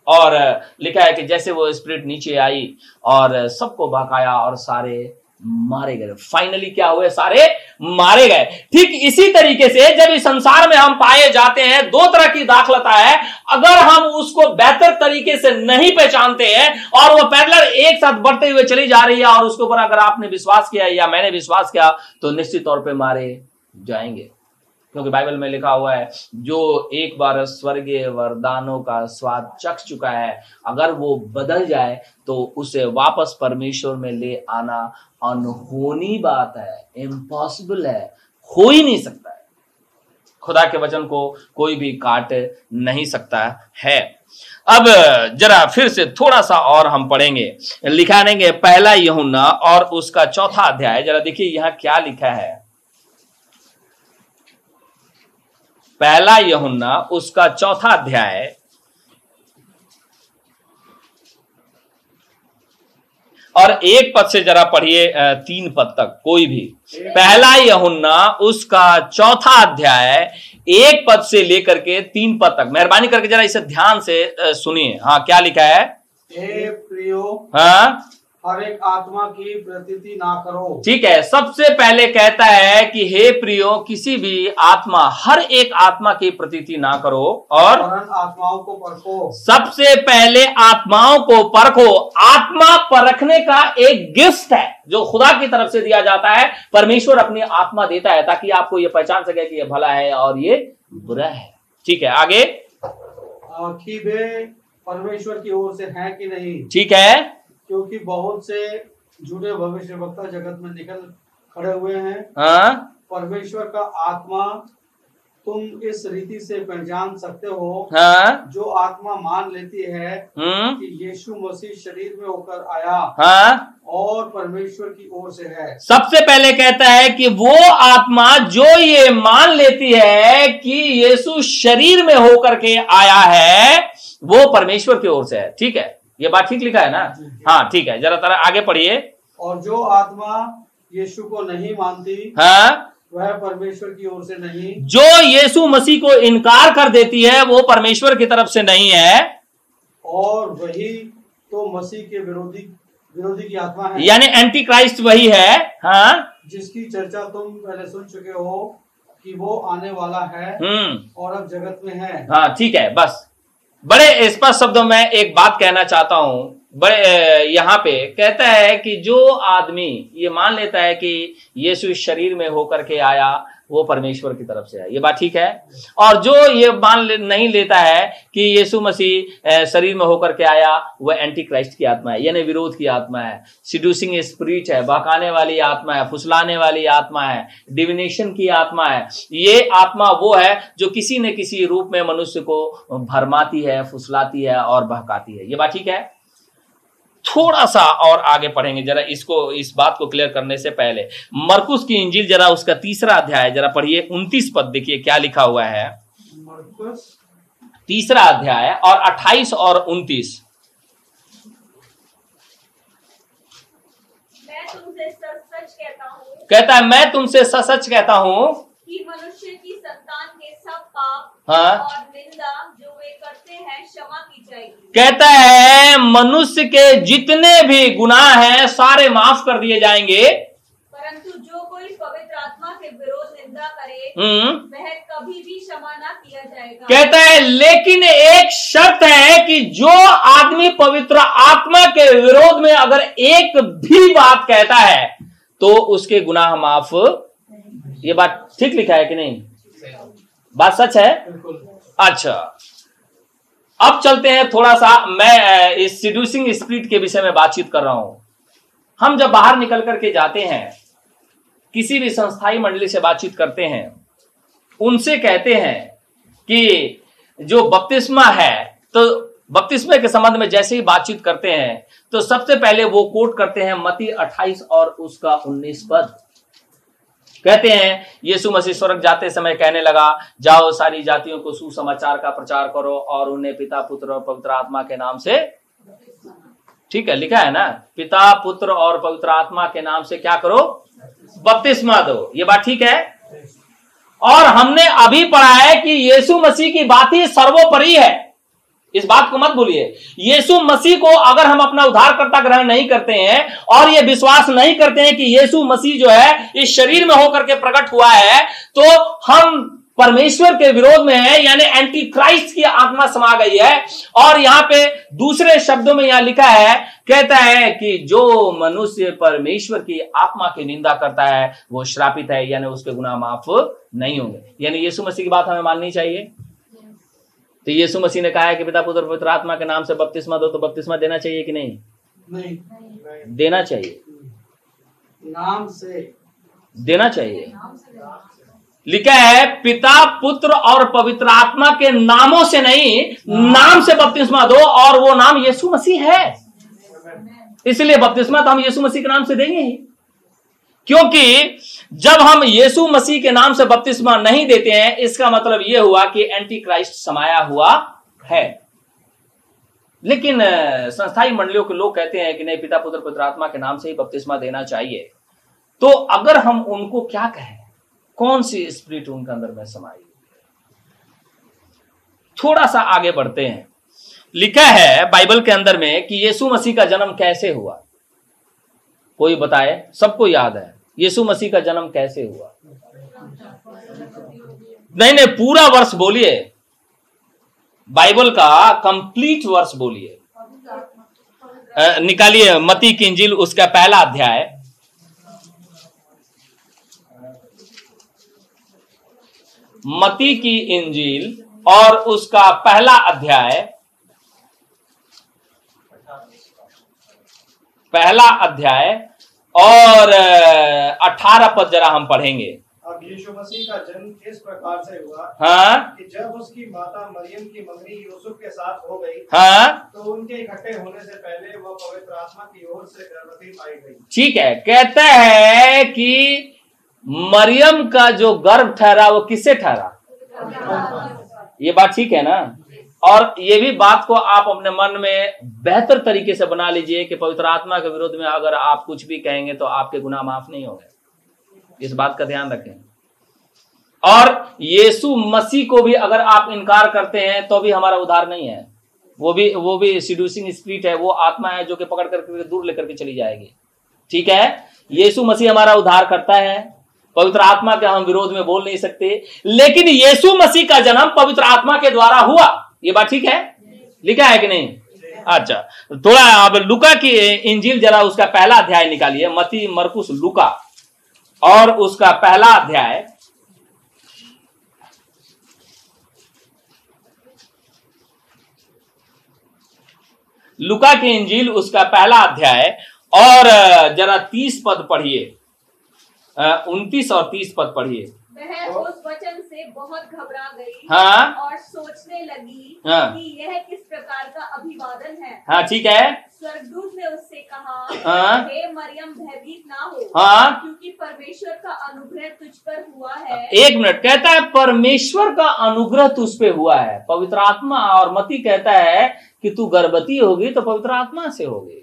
और लिखा है कि जैसे वो स्प्रिट नीचे आई और सबको बकाया और सारे मारे गए। फाइनली क्या हुए? सारे मारे गए। ठीक इसी तरीके से जब इस संसार में हम पाए जाते हैं, दो तरह की दाखलता है। अगर हम उसको बेहतर तरीके से नहीं पहचानते हैं और वो पैदलर एक साथ बढ़ते हुए चली जा रही है और उसके ऊपर अगर आपने विश्वास किया या मैंने विश्वास किया तो निश्चित तौर पर मारे जाएँगे। क्योंकि बाइबल में लिखा हुआ है, जो एक बार स्वर्गीय वरदानों का स्वाद चख चुका है, अगर वो बदल जाए तो उसे वापस परमेश्वर में ले आना अनहोनी बात है इम्पॉसिबल है, हो ही नहीं सकता है। खुदा के वचन को कोई भी काट नहीं सकता है। अब जरा फिर से थोड़ा सा और हम पढ़ेंगे। लिखा देंगे पहला यहुना और उसका चौथा अध्याय, जरा देखिए यहाँ क्या लिखा है। पहला यहुन्ना उसका चौथा अध्याय। और एक पद से जरा पढ़िए तीन पद तक कोई भी। पहला यहुन्ना उसका चौथा अध्याय एक पद से लेकर के तीन पद तक। मेहरबानी करके जरा इसे ध्यान से सुनिए। हाँ क्या लिखा है प्रियो हाँ? हर एक आत्मा की प्रतीति ना करो। ठीक है सबसे पहले कहता है कि हे प्रियो किसी भी आत्मा हर एक आत्मा की प्रतीति ना करो और आत्माओं को परखो। सबसे पहले आत्माओं को परखो। आत्मा परखने का एक गिफ्ट है जो खुदा की तरफ़ से दिया जाता है। परमेश्वर अपनी आत्मा देता है ताकि आपको ये पहचान सके कि ये भला है और ये बुरा है। ठीक है आगे। परमेश्वर की ओर से है कि नहीं? ठीक है। क्योंकि बहुत से झूठे भविष्य वक्ता जगत में निकल खड़े हुए हैं। हाँ? परमेश्वर का आत्मा तुम इस रीति से पहचान सकते हो हाँ? जो आत्मा मान लेती है हम्म? कि यीशु मसीह शरीर में होकर आया हाँ? और परमेश्वर की ओर से है। सबसे पहले कहता है कि वो आत्मा जो ये मान लेती है कि यीशु शरीर में होकर के आया है वो परमेश्वर की ओर से है। ठीक है? ये बात ठीक लिखा है ना? हाँ। ठीक है। जरा तरह आगे पढ़िए। और जो आत्मा यीशु को नहीं मानती हाँ? वह परमेश्वर की ओर से नहीं। जो यीशु मसीह को इनकार कर देती है वो परमेश्वर की तरफ़ से नहीं है। और वही तो मसीह के विरोधी विरोधी की आत्मा है। यानी एंटी क्राइस्ट वही है हाँ? जिसकी चर्चा तुम पहले सुन चुके हो कि वो आने वाला है हम्म। और अब जगत में है। हाँ ठीक है बस। बड़े स्पष्ट शब्दों में एक बात कहना चाहता हूँ। बड़े यहाँ पे कहता है कि जो आदमी ये मान लेता है कि यीशु शरीर में होकर के आया वो परमेश्वर की तरफ़ से है। ये बात ठीक है। और जो ये मान ले, नहीं लेता है कि यीशु मसीह शरीर में होकर के आया वह एंटी क्राइस्ट की आत्मा है यानी विरोध की आत्मा है। सिड्यूसिंग स्पिरिट है बहकाने वाली आत्मा है फुसलाने वाली आत्मा है डिविनेशन की आत्मा है। ये आत्मा वो है जो किसी न किसी रूप में मनुष्य को भरमाती है फुसलाती है और बहकाती है। ये बात ठीक है? थोड़ा सा और आगे पढ़ेंगे जरा इसको इस बात को क्लियर करने से पहले। मरकुस की इंजिल जरा उसका तीसरा अध्याय जरा पढ़िए उनतीस पद देखिए क्या लिखा हुआ है। तीसरा अध्याय और अट्ठाईस और उनतीस। कहता हूँ कहता है मैं तुमसे सच सच कहता हूँ कि मनुष्य की संतान के सब पाप हाँ। और निंदा जो वे करते हैं क्षमा की जाएगी। कहता है मनुष्य के जितने भी गुनाह हैं सारे माफ़ कर दिए जाएँगे। परंतु जो कोई पवित्र आत्मा के विरोध निंदा करे हम्म। वह कभी भी क्षमा ना किया जाएगा। कहता है लेकिन एक शर्त है कि जो आदमी पवित्र आत्मा के विरोध में अगर एक भी बात कहता है तो उसके गुनाह माफ़। ये बात ठीक लिखा है कि नहीं? बात सच है? अच्छा। अब चलते हैं थोड़ा सा मैं इस सिड्यूसिंग स्पिरिट के विषय में बातचीत कर रहा हूँ। हम जब बाहर निकल करके जाते हैं किसी भी संस्थाई मंडली से बातचीत करते हैं उनसे कहते हैं कि जो बपतिस्मा है तो बपतिस्मे के संबंध में जैसे ही बातचीत करते हैं तो सबसे पहले वो कोट करते हैं मती 28 और उसका 19 पद। कहते हैं, यीशु मसीह स्वर्ग जाते समय कहने लगा, जाओ सारी जातियों को सुसमाचार का प्रचार करो और उन्हें पिता, पुत्र और पवित्र आत्मा के नाम से ठीक है, लिखा है ना? पिता, पुत्र और पवित्र आत्मा के नाम से क्या करो? बपतिस्मा दो। ये बात ठीक है? और हमने अभी पढ़ा है कि यीशु मसीह की बात ही सर्वोपरि है। इस बात को मत भूलिए। यीशु मसीह को अगर हम अपना उद्धारकर्ता ग्रहण नहीं करते हैं और ये विश्वास नहीं करते हैं कि यीशु मसीह जो है, इस शरीर में होकर के प्रकट हुआ है तो हम परमेश्वर के विरोध में है, यानी एंटी क्राइस्ट की आत्मा समा गई है। और यहाँ पे दूसरे शब्दों में यहाँ लिखा है, कहता है कि जो मनुष्य परमेश्वर की आत्मा की निंदा करता है, वो श्रापित है, यानी उसके गुनाह माफ़ नहीं होंगे। यानी यीशु मसीह की बात हमें माननी चाहिए। तो यीशु मसीह ने कहा है कि पिता पुत्र पवित्र आत्मा के नाम से बपतिस्मा दो तो बपतिस्मा देना चाहिए कि नहीं? नहीं। देना चाहिए। नाम से। देना चाहिए। लिखा है पिता पुत्र और पवित्र आत्मा के नामों से नहीं नाम से बपतिस्मा दो और वो नाम यीशु मसीह है। इसलिए बपतिस्मा तो हम यीशु मसीह के नाम से देंगे ही। क्योंकि जब हम यीशु मसीह के नाम से बपतिस्मा नहीं देते हैं, इसका मतलब यह हुआ कि एंटी क्राइस्ट समाया हुआ है। लेकिन संस्थाई मंडलियों के लोग कहते हैं कि नहीं, पिता, पुत्र, पवित्र आत्मा के नाम से ही बपतिस्मा देना चाहिए। तो अगर हम उनको क्या कहें, कौन सी स्पिरिट उनके अंदर में समाई थोड़ा सा आगे बढ़ते हैं। लिखा है बाइबल के अंदर में कि यीशु मसीह का जन्म कैसे हुआ? कोई बताए? सबको याद है। यीशु मसीह का जन्म कैसे हुआ? नहीं नहीं, पूरा वर्ष बोलिए। बाइबल का कंप्लीट वर्ष बोलिए। निकालिए मती की इंजिल, उसका पहला अध्याय। मती की इंजील और उसका पहला अध्याय। पहला अध्याय और अठारह पद जरा हम पढ़ेंगे। अब यीशु मसीह का जन्म इस प्रकार से हुआ? हाँ? कि जब उसकी माता मरियम की मंगनी यूसुफ के साथ हो गई हाँ? तो उनके इकट्ठे होने से पहले वह पवित्र आत्मा की ओर से गर्भवती पाई गई। ठीक है कहता है कि मरियम का जो गर्भ ठहरा वो किससे ठहरा? ये बात ठीक है ना? और ये भी बात को आप अपने मन में बेहतर तरीके से बना लीजिए कि पवित्र आत्मा के विरोध में अगर आप कुछ भी कहेंगे तो आपके गुनाह माफ़ नहीं होंगे। इस बात का ध्यान रखें। और यीशु मसीह को भी अगर आप इनकार करते हैं तो भी हमारा उद्धार नहीं है। वो भी वो भी सिड्यूसिंग स्पिरिट है, वो आत्मा है जो कि पकड़ करके दूर लेकर के चली जाएगी। ठीक है? यीशु मसीह हमारा उद्धार करता है। पवित्र आत्मा के हम विरोध में बोल नहीं सकते। लेकिन यीशु मसीह का जन्म पवित्र आत्मा के द्वारा हुआ। ये बात ठीक है? लिखा है कि नहीं? अच्छा थोड़ा अब लुका की इंजिल जरा उसका पहला अध्याय निकालिए, मती मरकुस लुका। और उसका पहला अध्याय, लुका की इंजिल उसका पहला अध्याय, और जरा तीस पद पढ़िए। उनतीस और तीस पद पढ़िए। वह उस वचन से बहुत घबरा गई हाँ? और सोचने लगी हाँ। कि यह किस प्रकार का अभिवादन है। हाँ ठीक है। स्वर्गदूत ने उससे कहा हाँ। हे मरियम भयभीत ना हो हाँ। क्योंकि परमेश्वर का अनुग्रह तुझ पर हुआ है। एक मिनट कहता है परमेश्वर का अनुग्रह तुझ पे हुआ है। पवित्र आत्मा और मती कहता है कि तू गर्भवती होगी तो पवित्र आत्मा से होगी।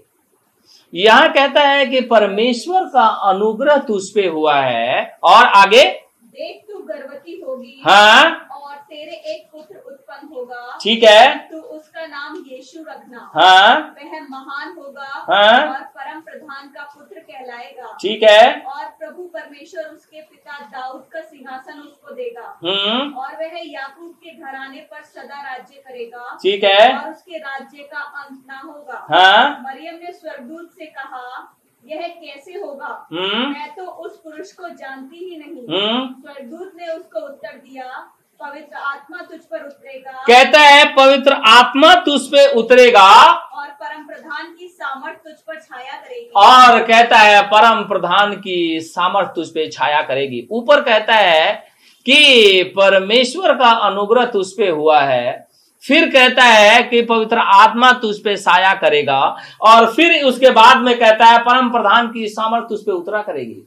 यहाँ कहता है कि परमेश्वर का अनुग्रह तुझ पे हुआ है और आगे? देख तू गर्भवती होगी हाँ? और तेरे एक पुत्र उत्पन्न होगा। ठीक है। तू उसका नाम यीशु रखना। हाँ। वह महान होगा हाँ। और परम प्रधान का पुत्र कहलाएगा। ठीक है। और प्रभु परमेश्वर उसके पिता दाऊद का सिंहासन उसको देगा। हम्म। और वह याकूब के घराने पर सदा राज्य करेगा। ठीक है। और उसके राज्य का अंत ना होगा। हाँ। मरियम ने स्वर्गदूत से कहा यह कैसे होगा? हम्म। मैं तो उस पुरुष को जानती ही नहीं। हम्म। स्वर्गदूत ने उसको उत्तर दिया पवित्र आत्मा तुझ पर उतरेगा। कहता है पवित्र आत्मा तुझ पे उतरेगा। और परम प्रधान की सामर्थ तुझ पर छाया करेगी। और कहता है परम प्रधान की सामर्थ तुझ पे छाया करेगी। ऊपर कहता है कि परमेश्वर का अनुग्रह तुझ पे हुआ है। फिर कहता है कि पवित्र आत्मा तुझ पे साया करेगा और फिर उसके बाद में कहता है परम प्रधान की सामर्थ तुझ पे उतरा करेगी।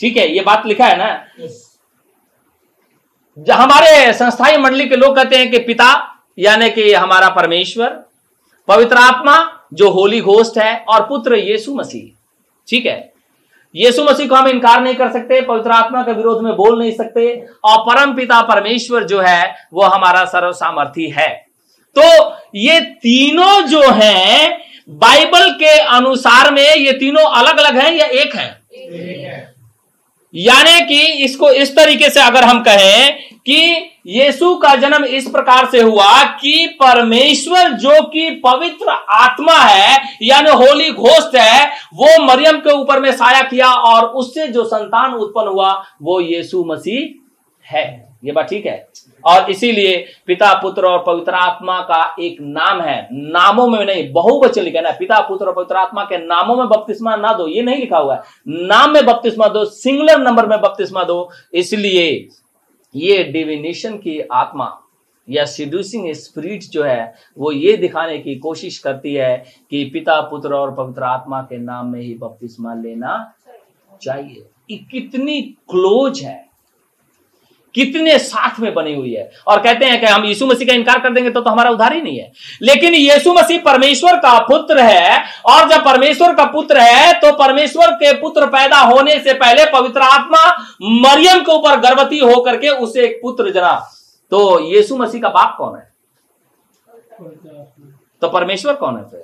ठीक है ये बात लिखा है ना? हमारे संस्थाई मंडली के लोग कहते हैं कि पिता यानी कि हमारा परमेश्वर पवित्र आत्मा जो होली घोष्ट है और पुत्र यीशु मसीह। ठीक है? यीशु मसीह को हम इनकार नहीं कर सकते पवित्र आत्मा के विरोध में बोल नहीं सकते और परम पिता परमेश्वर जो है वो हमारा सर्व सामर्थी है। तो ये तीनों जो हैं बाइबल के अनुसार में ये तीनों अलग अलग हैं या एक हैं। यानी कि इसको इस तरीके से अगर हम कहें कि यीशु का जन्म इस प्रकार से हुआ कि परमेश्वर जो कि पवित्र आत्मा है, यानी होली घोस्ट है, वो मरियम के ऊपर में साया किया और उससे जो संतान उत्पन्न हुआ, वो यीशु मसीह है। ये बात ठीक है? और इसीलिए पिता, पुत्र और पवित्र आत्मा का एक नाम है। नामों में नहीं, बहुवचन लिखा ना, पिता, पुत्र और पवित्र आत्मा के नामों में बपतिस्मा ना दो, ये नहीं लिखा हुआ है। नाम में बपतिस्मा दो, सिंगुलर नंबर में बपतिस्मा दो, इसलिए ये डिविनेशन की आत्मा या सिड्यूसिंग स्पिरिट जो है, वो ये दिखाने की कोशिश करती है कि पिता, पुत्र और पवित्र आत्मा के नाम में ही बपतिस्मा लेना चाहिए। कितनी क्लोज है। कितने साथ में बनी हुई है। और कहते हैं कि हम यीशु मसीह का इनकार कर देंगे तो, तो हमारा उधार ही नहीं है। लेकिन यीशु मसीह परमेश्वर का पुत्र है और जब परमेश्वर का पुत्र है तो परमेश्वर के पुत्र पैदा होने से पहले पवित्र आत्मा मरियम के ऊपर गर्भवती होकर के उसे एक पुत्र जना तो यीशु मसीह का बाप कौन है? तो परमेश्वर कौन है फिर?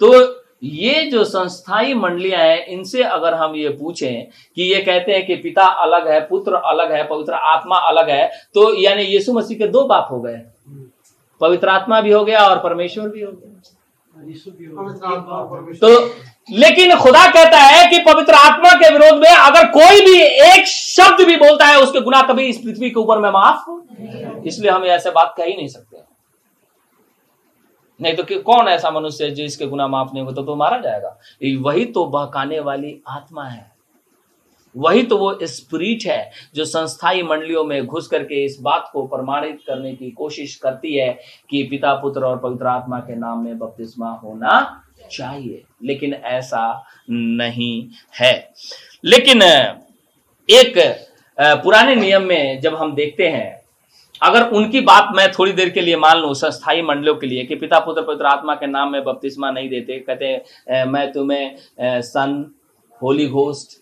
तो ये जो संस्थाई मंडलियाँ हैं इनसे अगर हम ये पूछें कि ये कहते हैं कि पिता अलग है पुत्र अलग है पवित्र आत्मा अलग है तो यानी यीशु मसीह के दो बाप हो गए। पवित्र आत्मा भी हो गया और परमेश्वर भी हो गया। तो लेकिन खुदा कहता है कि पवित्र आत्मा के विरोध में अगर कोई भी एक शब्द भी बोलता है उसके गुना कभी इस पृथ्वी के ऊपर में माफ़ इसलिए हम ऐसे बात कह ही नहीं सकते। नहीं तो कौन ऐसा मनुष्य है जिसके गुना माफ़ नहीं होता तो मारा जाएगा। वही तो बहकाने वाली आत्मा है। वही तो वो स्पिरिट है जो संस्थाई मंडलियों में घुस करके इस बात को प्रमाणित करने की कोशिश करती है कि पिता, पुत्र और पवित्र आत्मा के नाम में बपतिस्मा होना चाहिए। लेकिन ऐसा नहीं है। लेकिन एक पुराने नियम में जब हम देखते हैं अगर उनकी बात मैं थोड़ी देर के लिए मान लूँ संस्थाई मंडलों के लिए कि पिता पुत्र पवित्र आत्मा के नाम में बपतिस्मा नहीं देते कहते मैं तुम्हें सन होली घोस्ट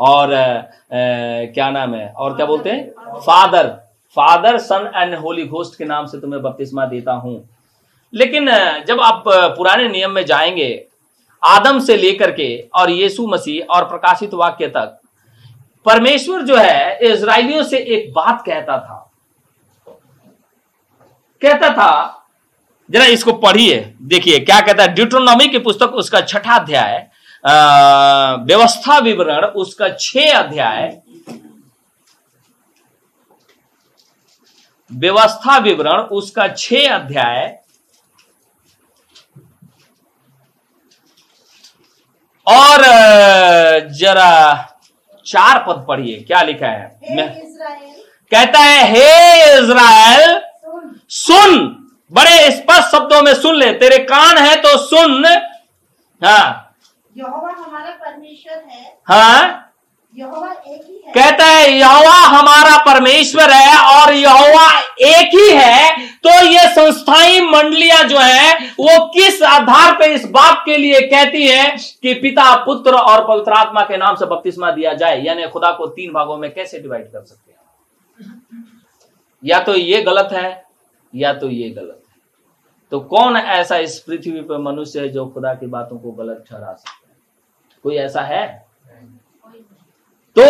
और अ, क्या नाम है और क्या बोलते हैं? Father father son and holy ghost के नाम से तुम्हें बपतिस्मा देता हूँ। लेकिन जब आप पुराने नियम में जाएँगे आदम से लेकर के और यीशु मसीह और प्रकाशित वाक्य तक परमेश्वर जो है इसराइलियों से एक बात कहता था। कहता था जरा इसको पढ़िए देखिए क्या कहता है ड्यूट्रोनॉमी की पुस्तक उसका छठा अध्याय व्यवस्था विवरण उसका छह अध्याय व्यवस्था विवरण उसका छह अध्याय और जरा चार पद पढ़िए क्या लिखा है? मैं कहता है हे इज़राइल सुन बड़े स्पष्ट शब्दों में सुन ले। तेरे कान है तो सुन। हाँ। यहोवा हमारा परमेश्वर है। हाँ। एक ही है। कहता है यहोवा हमारा परमेश्वर है और यहोवा एक ही है। तो ये संस्थाई मंडलियाँ जो है वो किस आधार पे इस बात के लिए कहती है कि पिता पुत्र और पवित्र आत्मा के नाम से बपतिस्मा दिया जाए? यानी खुदा को तीन भागों में कैसे डिवाइड कर सकते हैं? या तो ये गलत है या तो ये गलत है। तो कौन ऐसा इस पृथ्वी पर मनुष्य है जो खुदा की बातों को गलत ठहरा सकता है? कोई ऐसा है? तो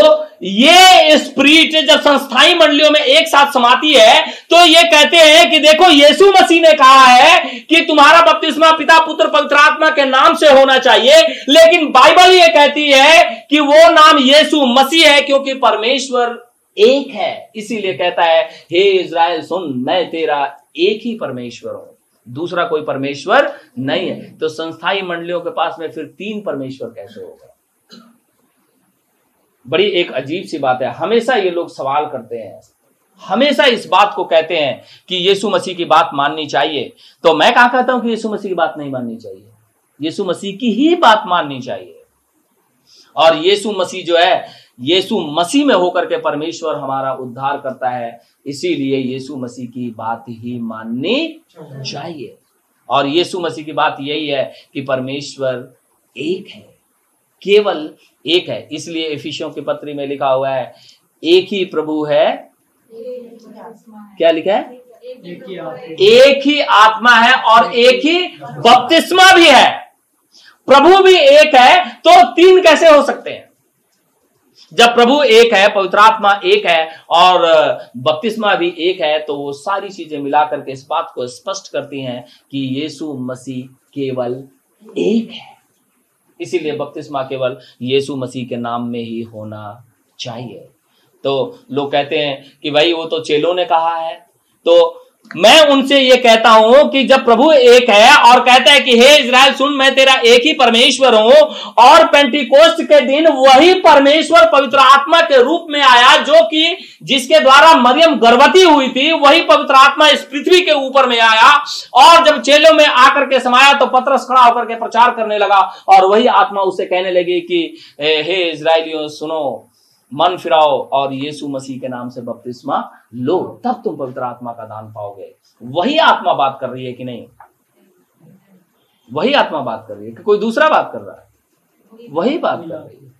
ये स्प्रिट जब संस्थाई मंडलियों में एक साथ समाती है तो ये कहते हैं कि देखो, यीशु मसीह ने कहा है कि तुम्हारा बपतिस्मा पिता, पुत्र, पवित्र आत्मा के नाम से होना चाहिए। लेकिन बाइबल ये कहती है कि वो नाम यीशु मसीह है, क्योंकि परमेश्वर एक है, इसीलिए कहता है, हे इज़राइल, सुन, मैं तेरा एक ही परमेश्वर हूँ। दूसरा कोई परमेश्वर नहीं है। तो संस्थाई मंडलियों के पास में फिर तीन परमेश्वर कैसे होगा बड़ी एक अजीब सी बात है। हमेशा ये लोग सवाल करते हैं। हमेशा इस बात को कहते हैं कि यीशु मसीह की बात माननी चाहिए। तो मैं कहा कहता हूँ कि यीशु मसीह की बात नहीं माननी चाहिए? यीशु मसीह की ही बात माननी चाहिए। और यीशु मसीह जो है यीशु मसीह में होकर के परमेश्वर हमारा उद्धार करता है। इसीलिए यीशु मसीह की बात ही माननी चाहिए। और यीशु मसीह की बात यही है कि परमेश्वर एक है, केवल एक है। इसलिए इफिसियों की पत्री में लिखा हुआ है, एक ही प्रभु है। क्या लिखा ही? एक ही आत्मा है और एक ही बपतिस्मा भी है। प्रभु भी एक है तो तीन कैसे हो सकते हैं? जब प्रभु एक है, पवित्र आत्मा एक है और बपतिस्मा भी एक है तो वो सारी चीज़ें मिलाकर के इस बात को स्पष्ट करती हैं कि यीशु मसीह केवल एक है। इसीलिए बपतिस्मा केवल यीशु मसीह के नाम में ही होना चाहिए। तो लोग कहते हैं कि भाई, वो तो चेलों ने कहा है। तो मैं उनसे ये कहता हूँ कि जब प्रभु एक है और कहता है कि, हे इज़राइल, सुन, मैं तेरा एक ही परमेश्वर हूँ और पेंटिकोस्ट के दिन वही परमेश्वर पवित्र आत्मा के रूप में आया, जो कि जिसके द्वारा मरियम गर्भवती हुई थी, वही पवित्र आत्मा इस पृथ्वी के ऊपर में आया और जब चेलों में आकर के समाया तो पत्रस खड़ा होकर के प्रचार करने लगा और वही आत्मा उसे कहने लगी कि, हे इज़राइलियों, सुनो, मन फिराओ और यीशु मसीह के नाम से बपतिस्मा लो तब तुम पवित्र आत्मा का दान पाओगे। वही आत्मा बात कर रही है कि नहीं? वही आत्मा बात कर रही है कि कोई दूसरा बात कर रहा है? वही बात कर रही है।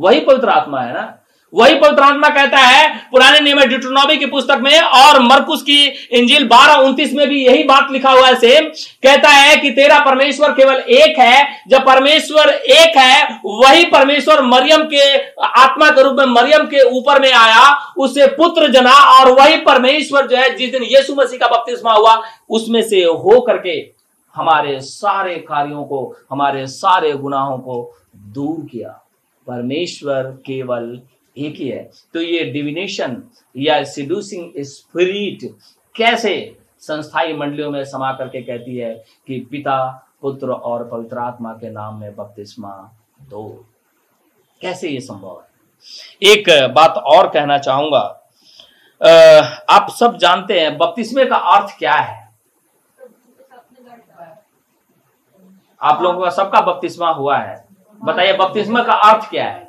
वही पवित्र आत्मा है ना? वही पवित्र आत्मा कहता है, पुराने नियम डिट्रोनॉमी की पुस्तक में, और मरकुस की इंजिल बारह उन्तीस में भी यही बात लिखा हुआ है सेम कहता है कि तेरा परमेश्वर केवल एक है, जब परमेश्वर एक है, वही परमेश्वर मरियम के आत्मा के रूप में, मरियम के ऊपर में आया उसे पुत्र जना, और वही परमेश्वर जो है, जिस दिन यीशु मसीह का बपतिस्मा हुआ, उसमें से हो करके हमारे सारे कार्यों को, हमारे सारे गुनाहों को दूर किया। परमेश्वर केवल एक ही है। तो ये डिविनेशन या सिड्यूसिंग स्पिरिट कैसे संस्थाई मंडलियों में समा करके कहती है कि पिता, पुत्र और पवित्र आत्मा के नाम में बपतिस्मा दो। कैसे ये संभव है? एक बात और कहना चाहूँगा। आप सब जानते हैं बपतिस्मे का अर्थ क्या है? आप लोगों का सबका बपतिस्मा हुआ है। बताइए, बपतिस्मा का अर्थ क्या है?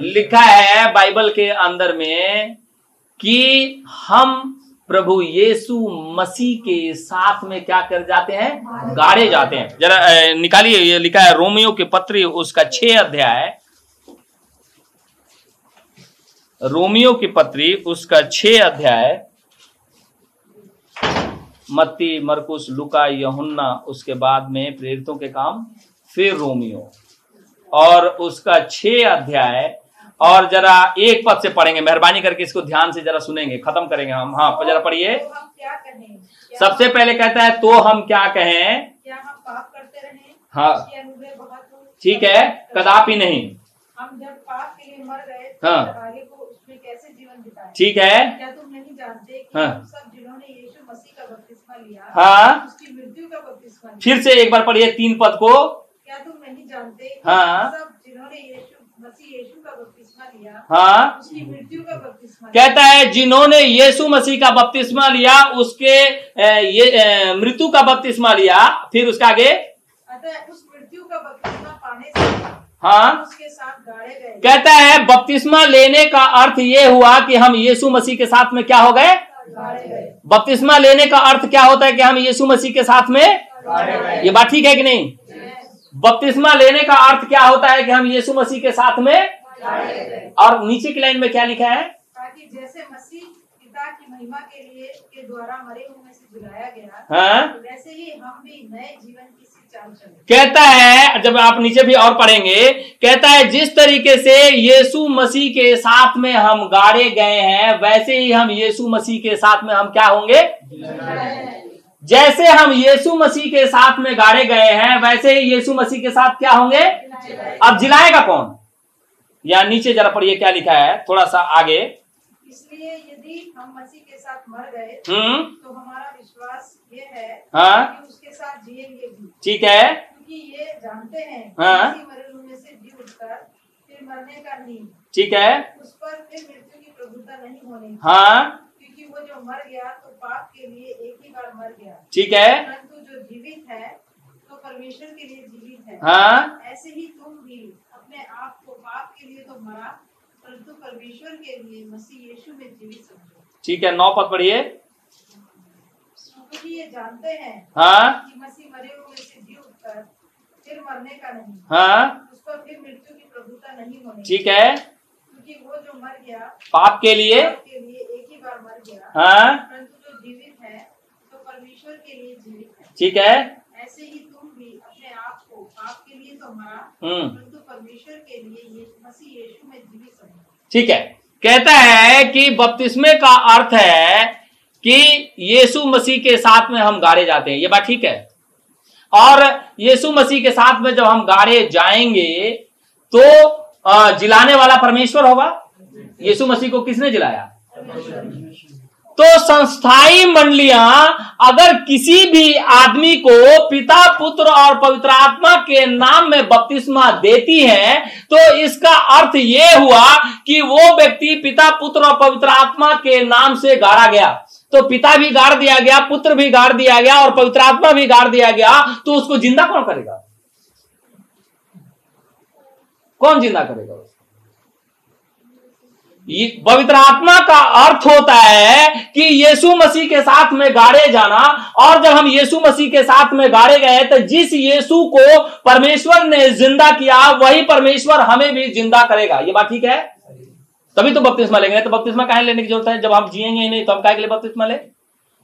लिखा है बाइबल के अंदर में कि हम प्रभु यीशु मसीह के साथ में क्या कर जाते हैं? गाड़े जाते हैं। जरा निकालिए, ये लिखा है रोमियो के पत्र, उसका छह अध्याय। रोमियो की पत्री, उसका छह अध्याय। मत्ती मरकुस लुका यहुन्ना उसके बाद में प्रेरितों के काम फिर रोमियो। और उसका छह अध्याय और जरा एक पद से पढ़ेंगे मेहरबानी करके इसको ध्यान से जरा सुनेंगे खत्म करेंगे हम। हाँ जरा पढ़िए। तो कहें? क्या- सबसे पहले कहता है तो हम क्या कहें? क्या हम पाप करते रहे? हाँ। हो? ठीक है कदापि नहीं। हम जब पाप के लिए मर गए हाँ। तो जीवन ठीक है। हाँ। हम सब जिन्होंने यीशु मसीह का बपतिस्मा लिया हाँ। उसकी मृत्यु का बपतिस्मा लिया फिर से एक बार पढ़िए तीन पद को क्या तुम नहीं जानते हाँ। जिन्होंने यीशु मसीह का बपतिस्मा लिया हाँ उसकी मृत्यु का बपतिस्मा लिया कहता है जिन्होंने यीशु मसीह का बपतिस्मा लिया उसके ये मृत्यु का बपतिस्मा लिया फिर उसके आगे उस मृत्यु का बपतिस्मा पाने से हाँ? कहता है बपतिस्मा लेने का अर्थ ये हुआ कि हम यीशु मसीह के साथ में क्या हो गए? बपतिस्मा लेने का अर्थ क्या होता है कि हम यीशु मसीह के साथ में ये बात ठीक है कि नहीं? बपतिस्मा लेने का अर्थ क्या होता है कि हम यीशु मसीह के साथ में और नीचे की लाइन में क्या लिखा है? ताकि जैसे मसीह पिता की महिमा के लिए के द्वारा मरे हुए से जिलाया गया हाँ। वैसे ही हम भी नए जीवन की कहता है, जब आप नीचे भी और पढ़ेंगे, कहता है, जिस तरीके से यीशु मसीह के साथ में हम गाड़े गए हैं, वैसे ही हम यीशु मसीह के साथ में हम क्या होंगे? जैसे हम यीशु मसीह के साथ में गाड़े गए हैं, वैसे ही यीशु मसीह के साथ क्या होंगे? अब जिलाएगा कौन? या नीचे जरा पढ़िए क्या लिखा है, थोड़ा सा आगे। यदि हम मसीह के साथ मर गए हम्म। तो हमारा विश्वास ये है हाँ। कि उसके साथ जिएँगे भी। ठीक है। क्योंकि ये जानते हैं हाँ। मरे हुए में से जी उठकर फिर मरने का नहीं। ठीक है। उस पर फिर मृत्यु की प्रभुता नहीं होनी हाँ। क्योंकि वो जो मर गया तो पाप के लिए एक ही बार मर गया। ठीक है। परंतु जो जीवित है तो परमेश्वर के लिए जीवित है। हाँ। ऐसे ही तुम भी अपने आप को पाप के लिए तो मरा परंतु परमेश्वर के लिए मसीह यीशु में जीवित समझो। ठीक है नौ पद पढ़िए। ये जानते हैं हाँ? कि मसीह मरे हुए से जी उठकर फिर मरने का नहीं। हाँ? उस पर फिर मृत्यु की प्रभुता नहीं होनी ठीक है। क्योंकि वो जो मर गया पाप के लिए? पाप के लिए एक ही बार मर गया। हाँ? परंतु जो जीवित है तो परमेश्वर के लिए जीवित है। ठीक है। ऐसे ही आप को पाप के लिए तो मरा हम्म। परंतु परमेश्वर के लिए मसीह यीशु में जीवित ठीक है। कहता है कि बपतिस्मे का अर्थ है कि यीशु मसीह के साथ में हम गाड़े जाते हैं। ये बात ठीक है। और यीशु मसीह के साथ में जब हम गाड़े जाएँगे तो जिलाने वाला परमेश्वर होगा? यीशु मसीह को किसने जिलाया? तो संस्थाई मंडलियाँ अगर किसी भी आदमी को पिता, पुत्र और पवित्र आत्मा के नाम में बपतिस्मा देती हैं तो इसका अर्थ ये हुआ कि वो व्यक्ति पिता, पुत्र और पवित्र आत्मा के नाम से गाड़ा गया। तो पिता भी गाड़ दिया गया, पुत्र भी गाड़ दिया गया और पवित्र आत्मा भी गाड़ दिया गया तो उसको ज़िंदा कौन करेगा? कौन ज़िंदा करेगा? उसको पवित्र आत्मा का अर्थ होता है कि यीशु मसीह के साथ में गाड़े जाना। और जब हम यीशु मसीह के साथ में गाड़े गए तो जिस यीशु को परमेश्वर ने ज़िंदा किया, वही परमेश्वर हमें भी ज़िंदा करेगा। ये बात ठीक है? तभी तो बपतिस्मा लेंगे तो बपतिस्मा कहें लेने की ज़रूरत है? जब हम जिएँगे नहीं तो हम कहे के लिए बपतिस्मा ले?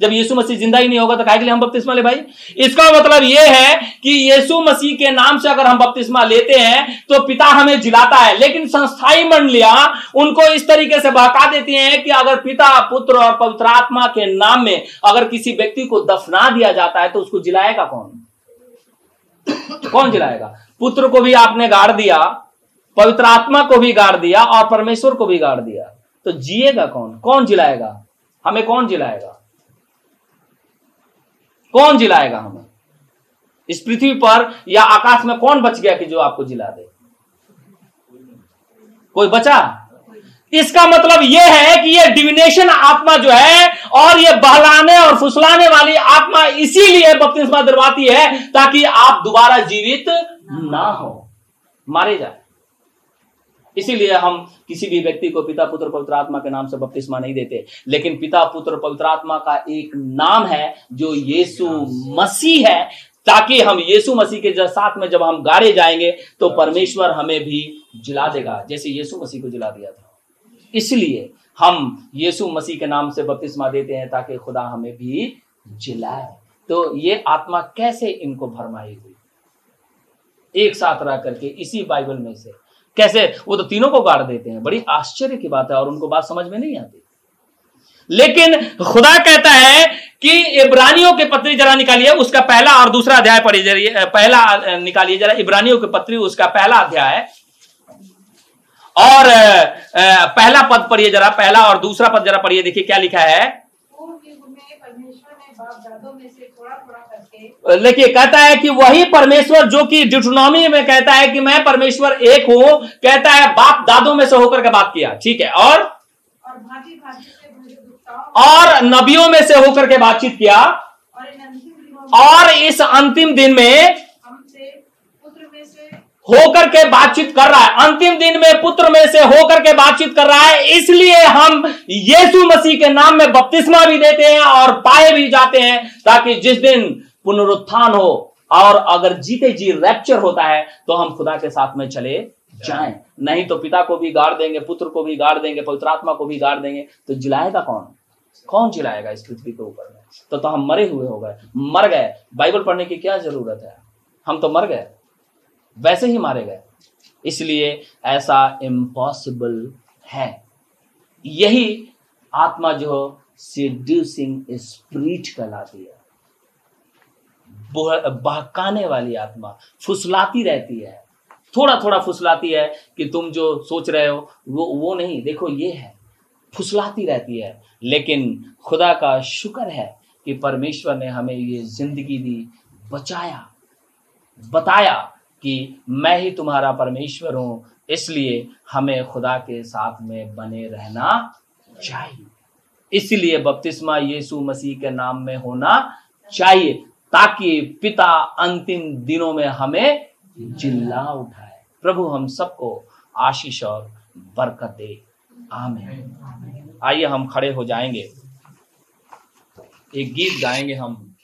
जब यीशु मसीह ज़िंदा ही नहीं होगा तो काहे के लिए हम बपतिस्मा ले भाई? इसका मतलब यह है कि यीशु मसीह के नाम से अगर हम बपतिस्मा लेते हैं तो पिता हमें जिलाता है। लेकिन संस्थाई मंडलियाँ उनको इस तरीके से बहका देती हैं कि अगर पिता, पुत्र और पवित्र आत्मा के नाम में अगर किसी व्यक्ति को दफना दिया जाता है तो उसको जिलाएगा कौन? कौन जिलाएगा? पुत्र को भी आपने गाड़ दिया, पवित्र आत्मा को भी गाड़ दिया और परमेश्वर को भी गाड़ दिया। तो जिएगा कौन? कौन जिलाएगा? हमें कौन जिलाएगा? कौन जिलाएगा हमें? इस पृथ्वी पर या आकाश में कौन बच गया कि जो आपको जिला दे? कोई बचा? इसका मतलब यह है कि यह डिविनेशन आत्मा जो है और यह बहलाने और फुसलाने वाली आत्मा इसीलिए बपतिस्मा दिलवाती है ताकि आप दोबारा जीवित ना हो। मारे जाए। इसीलिए हम किसी भी व्यक्ति को पिता, पुत्र, पवित्र आत्मा के नाम से बपतिस्मा नहीं देते। लेकिन पिता, पुत्र, पवित्र आत्मा का एक नाम है, जो यीशु मसीह है, ताकि हम यीशु मसीह के साथ में जब हम गाड़े जाएँगे तो परमेश्वर हमें भी जिला देगा, जैसे यीशु मसीह को जिला दिया था। इसलिए हम यीशु मसीह के नाम से बपतिस्मा देते हैं, ताकि खुदा हमें भी जिलाए। तो ये आत्मा कैसे इनको भरमाई हुई? एक साथ रह करके इसी बाइबल में से कैसे? वो तो तीनों को गाड़ देते हैं। बड़ी आश्चर्य की बात है और उनको बात समझ में नहीं आती। लेकिन खुदा कहता है कि इब्रानियों के पत्री जरा निकालिए, उसका पहला और दूसरा अध्याय पढ़िए पहला निकालिए जरा, इब्रानियों के पत्री, उसका पहला अध्याय। और पहला पद पढ़िए जरा, पहला और दूसरा पद जरा पढ़िए, देखिए क्या लिखा है। देखिए कहता है कि वही परमेश्वर जो कि डिटोनॉमी में कहता है कि मैं परमेश्वर एक हूँ कहता है बाप दादों में से होकर के बात किया ठीक है? और? और नबियों में से होकर के बातचीत किया। और इस अंतिम दिन में होकर के बातचीत कर रहा है। अंतिम दिन में पुत्र में से होकर के बातचीत कर रहा है। इसलिए हम यीशु मसीह के नाम में बपतिस्मा भी देते हैं और पाए भी जाते हैं ताकि जिस दिन पुनरुत्थान हो और अगर जीते जी रैप्चर होता है तो हम खुदा के साथ में चले जाए। नहीं तो पिता को भी गाड़ देंगे पुत्र को भी गाड़ देंगे पवित्र आत्मा को भी गाड़ देंगे। तो जिलाएगा कौन? कौन जिलाएगा इस पृथ्वी के ऊपर में? तो, तो हम मरे हुए हो गए मर गए। बाइबल पढ़ने की क्या ज़रूरत है? हम तो मर गए। वैसे ही मारे गए। इसलिए ऐसा इम्पॉसिबल है। यही आत्मा जो सिड्यूसिंग स्प्रीट कहलाती है। बहकाने वाली आत्मा फुसलाती रहती है। थोड़ा थोड़ा फुसलाती है कि तुम जो सोच रहे हो, वो वो नहीं, देखो ये है, फुसलाती रहती है। लेकिन खुदा का शुक्र है कि परमेश्वर ने हमें ये ज़िंदगी दी, बचाया, बताया। कि मैं ही तुम्हारा परमेश्वर हूँ, इसलिए हमें खुदा के साथ में बने रहना चाहिए। इसलिए बपतिस्मा यीशु मसीह के नाम में होना चाहिए, ताकि पिता अंतिम दिनों में हमें जिल्ला उठाए। प्रभु, हम सबको आशीष और बरकत दे। आमीन। आइए हम खड़े हो जाएँगे। एक गीत गाएँगे हम।